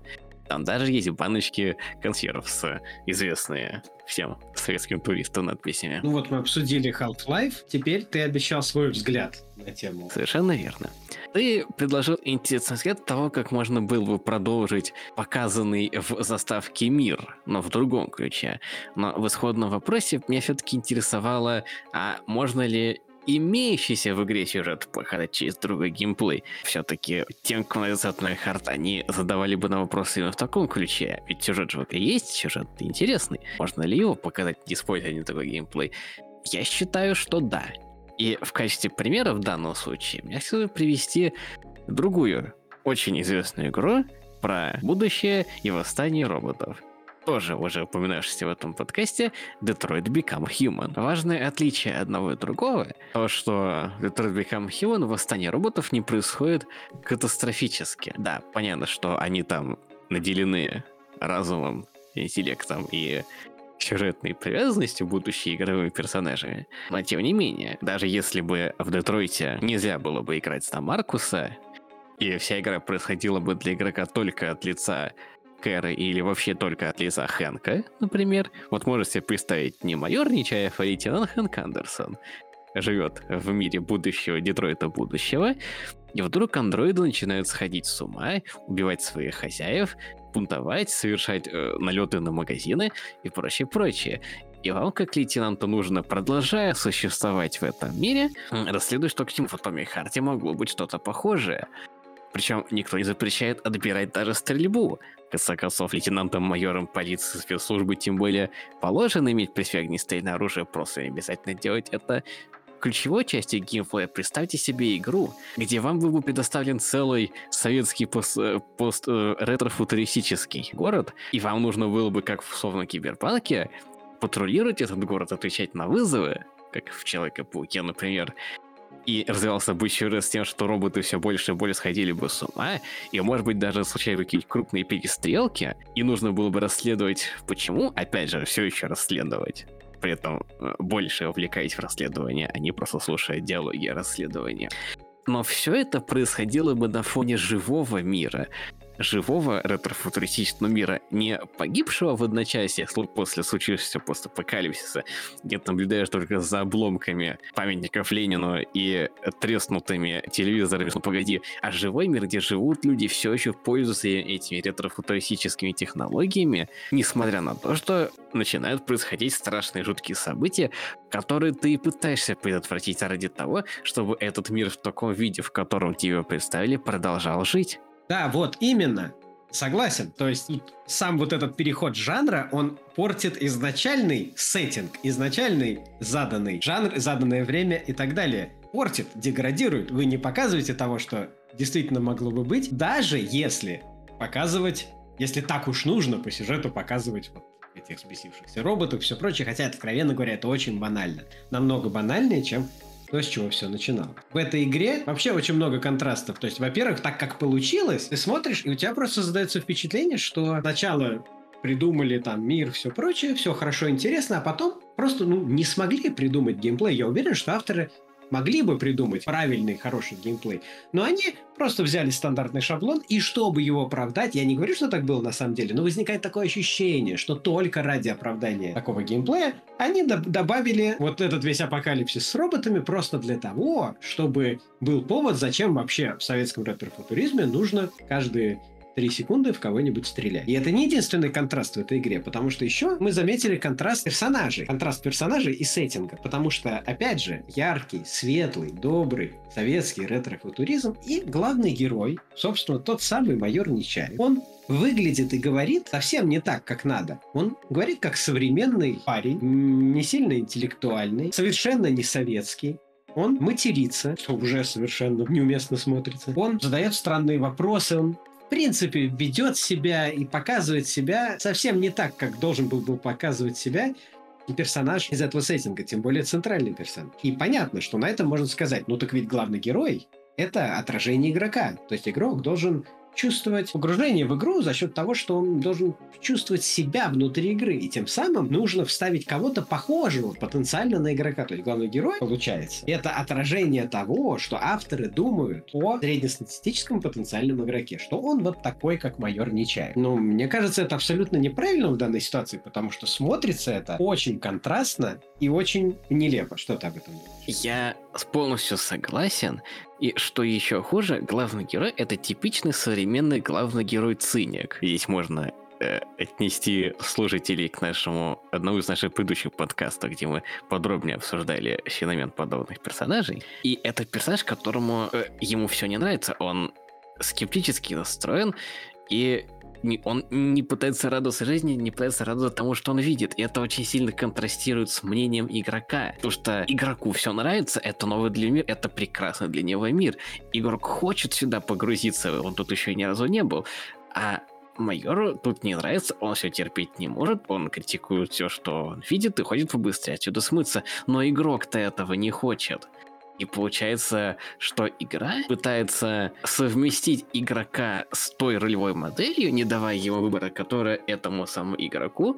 [SPEAKER 2] Там даже есть баночки консервов с известные всем советским туристам надписями.
[SPEAKER 1] Ну вот мы обсудили Half-Life, теперь ты обещал свой взгляд на тему.
[SPEAKER 2] Совершенно верно. Ты предложил интересный взгляд того, как можно было бы продолжить показанный в заставке мир, но в другом ключе. Но в исходном вопросе меня все-таки интересовало, а можно ли имеющийся в игре сюжет проходить через другой геймплей. Все-таки тем, кто называется на хард, они задавали бы на вопросы именно в таком ключе. Ведь сюжет же в игре есть, сюжет интересный. Можно ли его показать, используя не такой геймплей? Я считаю, что да. И в качестве примера в данном случае я хочу привести другую очень известную игру про будущее и восстание роботов. Тоже уже упоминавшийся в этом подкасте Detroit Become Human. Важное отличие одного и другого, то что Detroit Become Human восстание роботов не происходит катастрофически. Да, понятно, что они там наделены разумом, интеллектом и сюжетной привязанностью будущие игровыми персонажами. Но тем не менее, даже если бы в Детройте нельзя было бы играть за Маркуса, и вся игра происходила бы для игрока только от лица Кэры или вообще только от лица Хэнка, например, вот можете представить не майор Нечаев, а лейтенант Хэнк Андерсон живет в мире будущего, Детройта будущего, и вдруг андроиды начинают сходить с ума, убивать своих хозяев, бунтовать, совершать э, налеты на магазины и прочее, прочее. И вам, как лейтенанту, нужно, продолжая существовать в этом мире, расследовать, что к нему в Atomic Харте могло быть что-то похожее. Причем никто не запрещает отбирать даже стрельбу. В конце концов, лейтенантам-майорам полиции спецслужбы тем более положено иметь при себе огнестрельное оружие, просто не обязательно делать это. Ключевой частью геймплея представьте себе игру, где вам был бы предоставлен целый советский пост, э, пост э, ретро-футуристический город, и вам нужно было бы, как в условно киберпанке, патрулировать этот город, отвечать на вызовы, как в Человеке-пауке, например, и развивался бы сюжет с тем, что роботы все больше и больше сходили бы с ума, и, может быть, даже случались какие-то крупные перестрелки, и нужно было бы расследовать, почему, опять же, все еще расследовать. При этом э, больше увлекаясь в расследование, а не просто слушая диалоги расследования. Но все это происходило бы на фоне живого мира, живого ретрофутуристичного мира, не погибшего в одночасье после случившегося постапокалипсиса, где ты наблюдаешь только за обломками памятников Ленину и треснутыми телевизорами, ну погоди, а живой мир, где живут люди, все еще пользуются этими ретрофутуристическими технологиями, несмотря на то, что начинают происходить страшные жуткие события, которые ты пытаешься предотвратить ради того, чтобы этот мир в таком виде, в котором тебе представили, продолжал жить.
[SPEAKER 1] Да, вот именно. Согласен. То есть сам вот этот переход жанра, он портит изначальный сеттинг, изначальный заданный жанр, заданное время и так далее. Портит, деградирует. Вы не показываете того, что действительно могло бы быть, даже если показывать, если так уж нужно по сюжету показывать вот этих взбесившихся роботов и все прочее, хотя, откровенно говоря, это очень банально. Намного банальнее, чем то, с чего все начиналось. В этой игре вообще очень много контрастов. То есть, во-первых, так как получилось, ты смотришь, и у тебя просто создается впечатление, что сначала придумали там мир, все прочее, все хорошо, интересно, а потом просто ну, не смогли придумать геймплей. Я уверен, что авторы могли бы придумать правильный, хороший геймплей, но они просто взяли стандартный шаблон, и чтобы его оправдать, я не говорю, что так было на самом деле, но возникает такое ощущение, что только ради оправдания такого геймплея они до- добавили вот этот весь апокалипсис с роботами просто для того, чтобы был повод, зачем вообще в советском ретро-футуризме нужно каждые 3 секунды в кого-нибудь стрелять. И это не единственный контраст в этой игре, потому что еще мы заметили контраст персонажей. Контраст персонажей и сеттинга. Потому что, опять же, яркий, светлый, добрый, советский ретро-футуризм и главный герой, собственно, тот самый майор Нечаев. Он выглядит и говорит совсем не так, как надо. Он говорит как современный парень, не сильно интеллектуальный, совершенно не советский, он матерится, что уже совершенно неуместно смотрится. Он задает странные вопросы, он принципе, ведет себя и показывает себя совсем не так, как должен был бы показывать себя персонаж из этого сеттинга, тем более центральный персонаж. И понятно, что на этом можно сказать, ну так ведь главный герой — это отражение игрока. То есть игрок должен чувствовать погружение в игру за счет того, что он должен чувствовать себя внутри игры. И тем самым нужно вставить кого-то похожего потенциально на игрока. То есть главный герой, получается, это отражение того, что авторы думают о среднестатистическом потенциальном игроке. Что он вот такой, как майор Нечаев. Но мне кажется, это абсолютно неправильно в данной ситуации, потому что смотрится это очень контрастно и очень нелепо. Что ты об этом думаешь?
[SPEAKER 2] Я полностью согласен. И что еще хуже, главный герой это типичный современный главный герой циник. Здесь можно э, отнести служителей к нашему одному из наших предыдущих подкастов, где мы подробнее обсуждали феномен подобных персонажей. И это персонаж, которому э, ему все не нравится, он скептически настроен, И не, он не пытается радоваться жизни, не пытается радоваться тому, что он видит. И это очень сильно контрастирует с мнением игрока. Потому что игроку все нравится, это новый для мир, это прекрасно для него мир. Игрок хочет сюда погрузиться, он тут еще ни разу не был. А майору тут не нравится, он все терпеть не может, он критикует все, что он видит и хочет побыстрее отсюда смыться. Но игрок-то этого не хочет. И получается, что игра пытается совместить игрока с той ролевой моделью, не давая ему выбора, которая этому самому игроку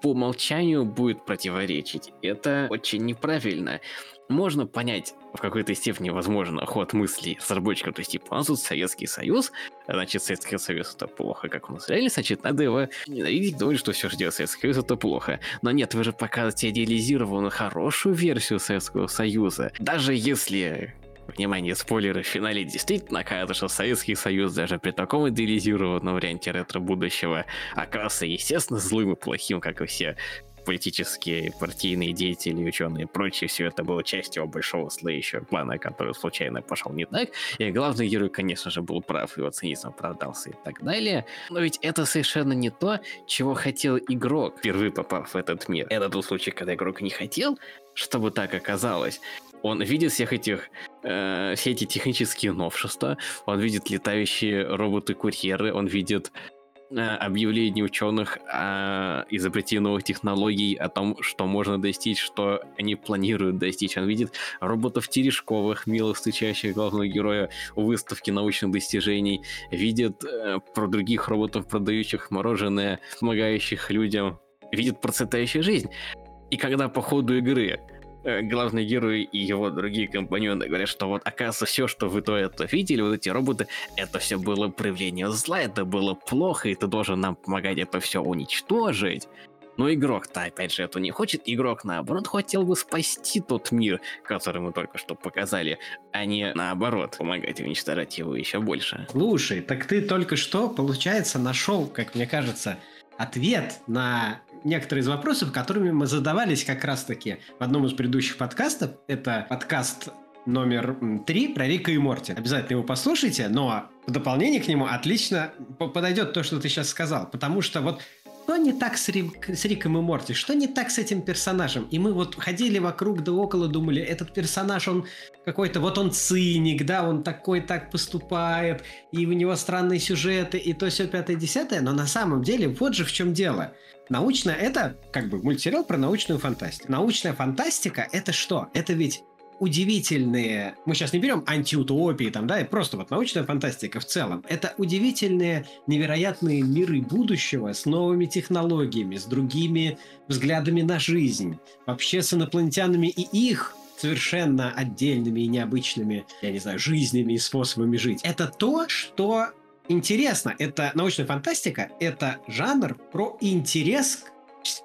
[SPEAKER 2] по умолчанию будет противоречить. Это очень неправильно. Можно понять в какой-то степени, возможно, ход мыслей разработчиков, то есть, типа, у нас тут Советский Союз, значит, Советский Союз это плохо, как у нас реально, значит, надо его ненавидеть, думать, что все, что делает Советский Союз, это плохо. Но нет, вы же показываете идеализированную, хорошую версию Советского Союза. Даже если Внимание, спойлеры в финале действительно окажется, что Советский Союз даже при таком идеализированном варианте ретро-будущего оказался, естественно, злым и плохим, как и все политические, партийные деятели, ученые и прочее, все это было частью большого слоящего плана, который случайно пошел не так. И главный герой, конечно же, был прав, его цинизм оправдался и так далее. Но ведь это совершенно не то, чего хотел игрок, впервые попав в этот мир. Это тот случай, когда игрок не хотел, чтобы так оказалось. Он видит всех этих, э, все эти технические новшества, он видит летающие роботы-курьеры, он видит объявлений ученых о изобретении новых технологий, о том, что можно достичь, что они планируют достичь. Он видит роботов Терешковых, мило встречающих главного героя у выставки научных достижений, видит э, про других роботов, продающих мороженое, помогающих людям, видит процветающую жизнь. И когда по ходу игры Э, главный герой и его другие компаньоны говорят, что вот оказывается все, что вы до этого видели, вот эти роботы, это все было проявление зла, это было плохо, и ты должен нам помогать это все уничтожить. Но игрок-то, опять же, это не хочет. Игрок, наоборот, хотел бы спасти тот мир, который мы только что показали, а не, наоборот, помогать уничтожать его еще больше.
[SPEAKER 1] Слушай, так ты только что, получается, нашел, как мне кажется, ответ на некоторые из вопросов, которыми мы задавались как раз-таки в одном из предыдущих подкастов. Это подкаст номер три про Рика и Морти. Обязательно его послушайте, но в дополнение к нему отлично подойдет то, что ты сейчас сказал. Потому что вот что не так с, Рик, с Риком и Морти? Что не так с этим персонажем? И мы вот ходили вокруг да около, думали, этот персонаж, он какой-то, вот он циник, да, он такой так поступает, и у него странные сюжеты, и то все пятое, десятое, но на самом деле вот же в чем дело. Научно это как бы мультсериал про научную фантастику. Научная фантастика это что? Это ведь удивительные, мы сейчас не берем антиутопии, там, да, и просто вот научная фантастика в целом. Это удивительные, невероятные миры будущего с новыми технологиями, с другими взглядами на жизнь, вообще с инопланетянами и их совершенно отдельными и необычными, я не знаю, жизнями и способами жить. Это то, что интересно. Это научная фантастика, это жанр про интерес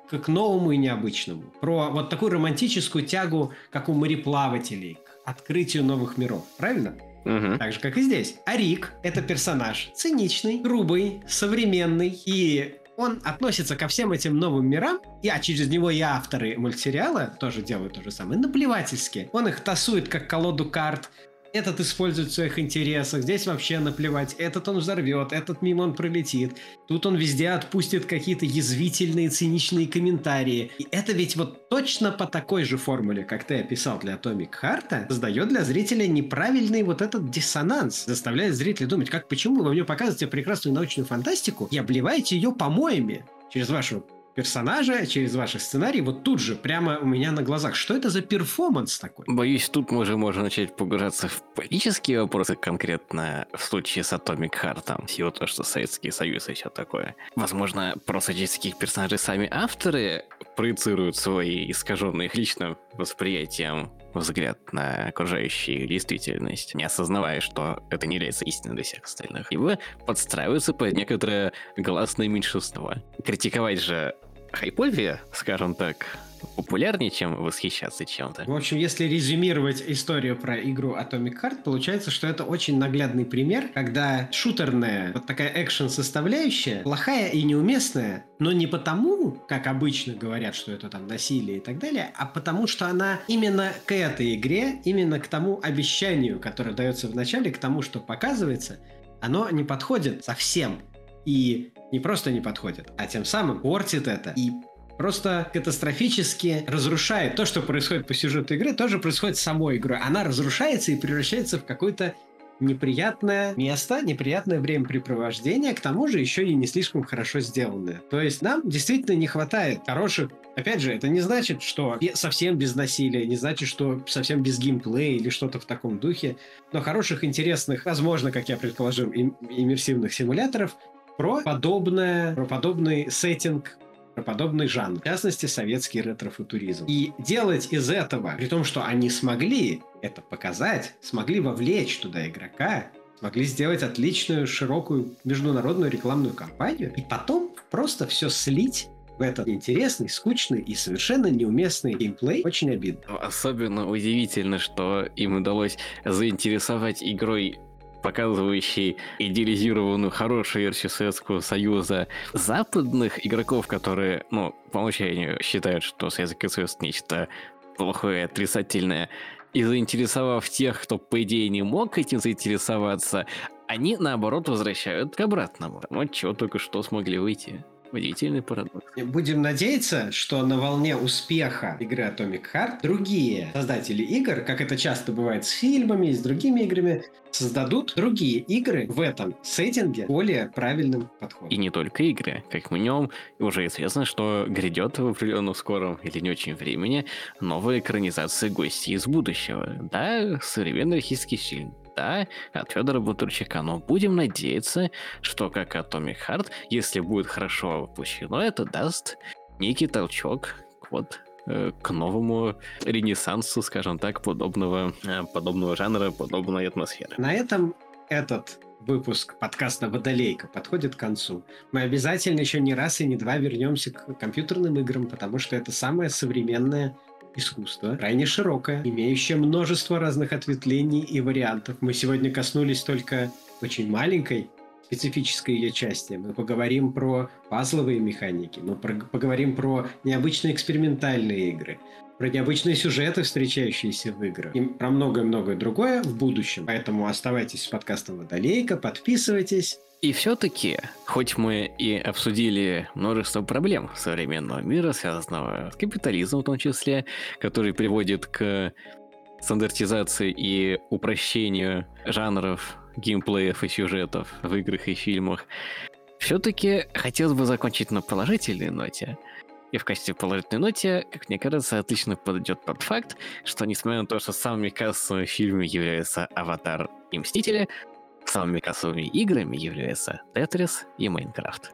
[SPEAKER 1] к новому и необычному. Про вот такую романтическую тягу, как у мореплавателей, к открытию новых миров. Правильно? Угу. Так же, как и здесь. А Рик — это персонаж циничный, грубый, современный, и он относится ко всем этим новым мирам, и, а через него и авторы мультсериала тоже делают то же самое, наплевательски. Он их тасует как колоду карт, этот использует в своих интересах, здесь вообще наплевать, этот он взорвет, этот мимо он пролетит, тут он везде отпустит какие-то язвительные, циничные комментарии. И это ведь вот точно по такой же формуле, как ты описал для Atomic Heart, создает для зрителя неправильный вот этот диссонанс, заставляет зрителя думать, как почему вы мне показываете прекрасную научную фантастику и обливаете ее помоями через вашу персонажа, через ваши сценарии, вот тут же, прямо у меня на глазах. Что это за перформанс такой?
[SPEAKER 2] Боюсь, тут мы уже можем начать погружаться в политические вопросы, конкретно в случае с Atomic Heart, всего то, что Советский Союз и все такое. Возможно, просто через таких персонажей сами авторы проецируют свои искаженные их личным восприятием взгляд на окружающую действительность, не осознавая, что это не является истиной для всех остальных. Ибо подстраиваются под некоторое гласное меньшинство. Критиковать же хайповее, скажем так, популярнее, чем восхищаться чем-то.
[SPEAKER 1] В общем, если резюмировать историю про игру Atomic Heart, получается, что это очень наглядный пример, когда шутерная, вот такая экшен составляющая, плохая и неуместная, но не потому, как обычно говорят, что это там насилие и так далее, а потому что она именно к этой игре, именно к тому обещанию, которое дается в начале, к тому, что показывается, оно не подходит совсем. И не просто не подходит, а тем самым портит это и просто катастрофически разрушает то, что происходит по сюжету игры, тоже происходит с самой игрой. Она разрушается и превращается в какой-то неприятное место, неприятное времяпрепровождение, к тому же еще и не слишком хорошо сделанное. То есть нам действительно не хватает хороших... Опять же, это не значит, что совсем без насилия, не значит, что совсем без геймплея или что-то в таком духе, но хороших, интересных, возможно, как я предположил, им- иммерсивных симуляторов про подобное, про подобный сеттинг, про подобный жанр, в частности, советский ретрофутуризм. И делать из этого, при том, что они смогли это показать, смогли вовлечь туда игрока, смогли сделать отличную, широкую международную рекламную кампанию, и потом просто все слить в этот интересный, скучный и совершенно неуместный геймплей очень обидно.
[SPEAKER 2] Особенно удивительно, что им удалось заинтересовать игрой показывающий идеализированную хорошую версию Советского Союза западных игроков, которые, ну, по умолчанию считают, что Советский Союз нечто плохое, отрицательное, и заинтересовав тех, кто, по идее, не мог этим заинтересоваться, они, наоборот, возвращают к обратному. Вот чего только что смогли выйти. Удивительный парадокс.
[SPEAKER 1] Будем надеяться, что на волне успеха игры Atomic Heart другие создатели игр, как это часто бывает с фильмами и с другими играми, создадут другие игры в этом сеттинге более правильным подходом.
[SPEAKER 2] И не только игры. Как минимум, уже известно, что грядет в определенном скором или не очень времени новая экранизация гостей из будущего. Да, современный российский фильм да, от Федора Бутурчика. Но будем надеяться, что как Atomic Heart, если будет хорошо воплощено, это даст некий толчок вот э, к новому ренессансу, скажем так, подобного, э, подобного жанра, подобной атмосферы.
[SPEAKER 1] На этом этот выпуск подкаста «Водолейка» подходит к концу. Мы обязательно еще не раз и не два вернемся к компьютерным играм, потому что это самое современное искусство, крайне широкое, имеющее множество разных ответвлений и вариантов. Мы сегодня коснулись только очень маленькой специфической ее части. Мы поговорим про пазловые механики, мы про поговорим про необычные экспериментальные игры, про необычные сюжеты, встречающиеся в играх, и про многое-многое другое в будущем. Поэтому оставайтесь с подкастом «Водолейка», подписывайтесь,
[SPEAKER 2] и все-таки, хоть мы и обсудили множество проблем современного мира, связанного с капитализмом в том числе, который приводит к стандартизации и упрощению жанров, геймплеев и сюжетов в играх и фильмах, все-таки хотелось бы закончить на положительной ноте. И в качестве положительной ноте, как мне кажется, отлично подойдет тот факт, что несмотря на то, что самыми кассовыми фильмами являются «Аватар» и «Мстители», Самыми кассовыми играми являются Tetris и Майнкрафт.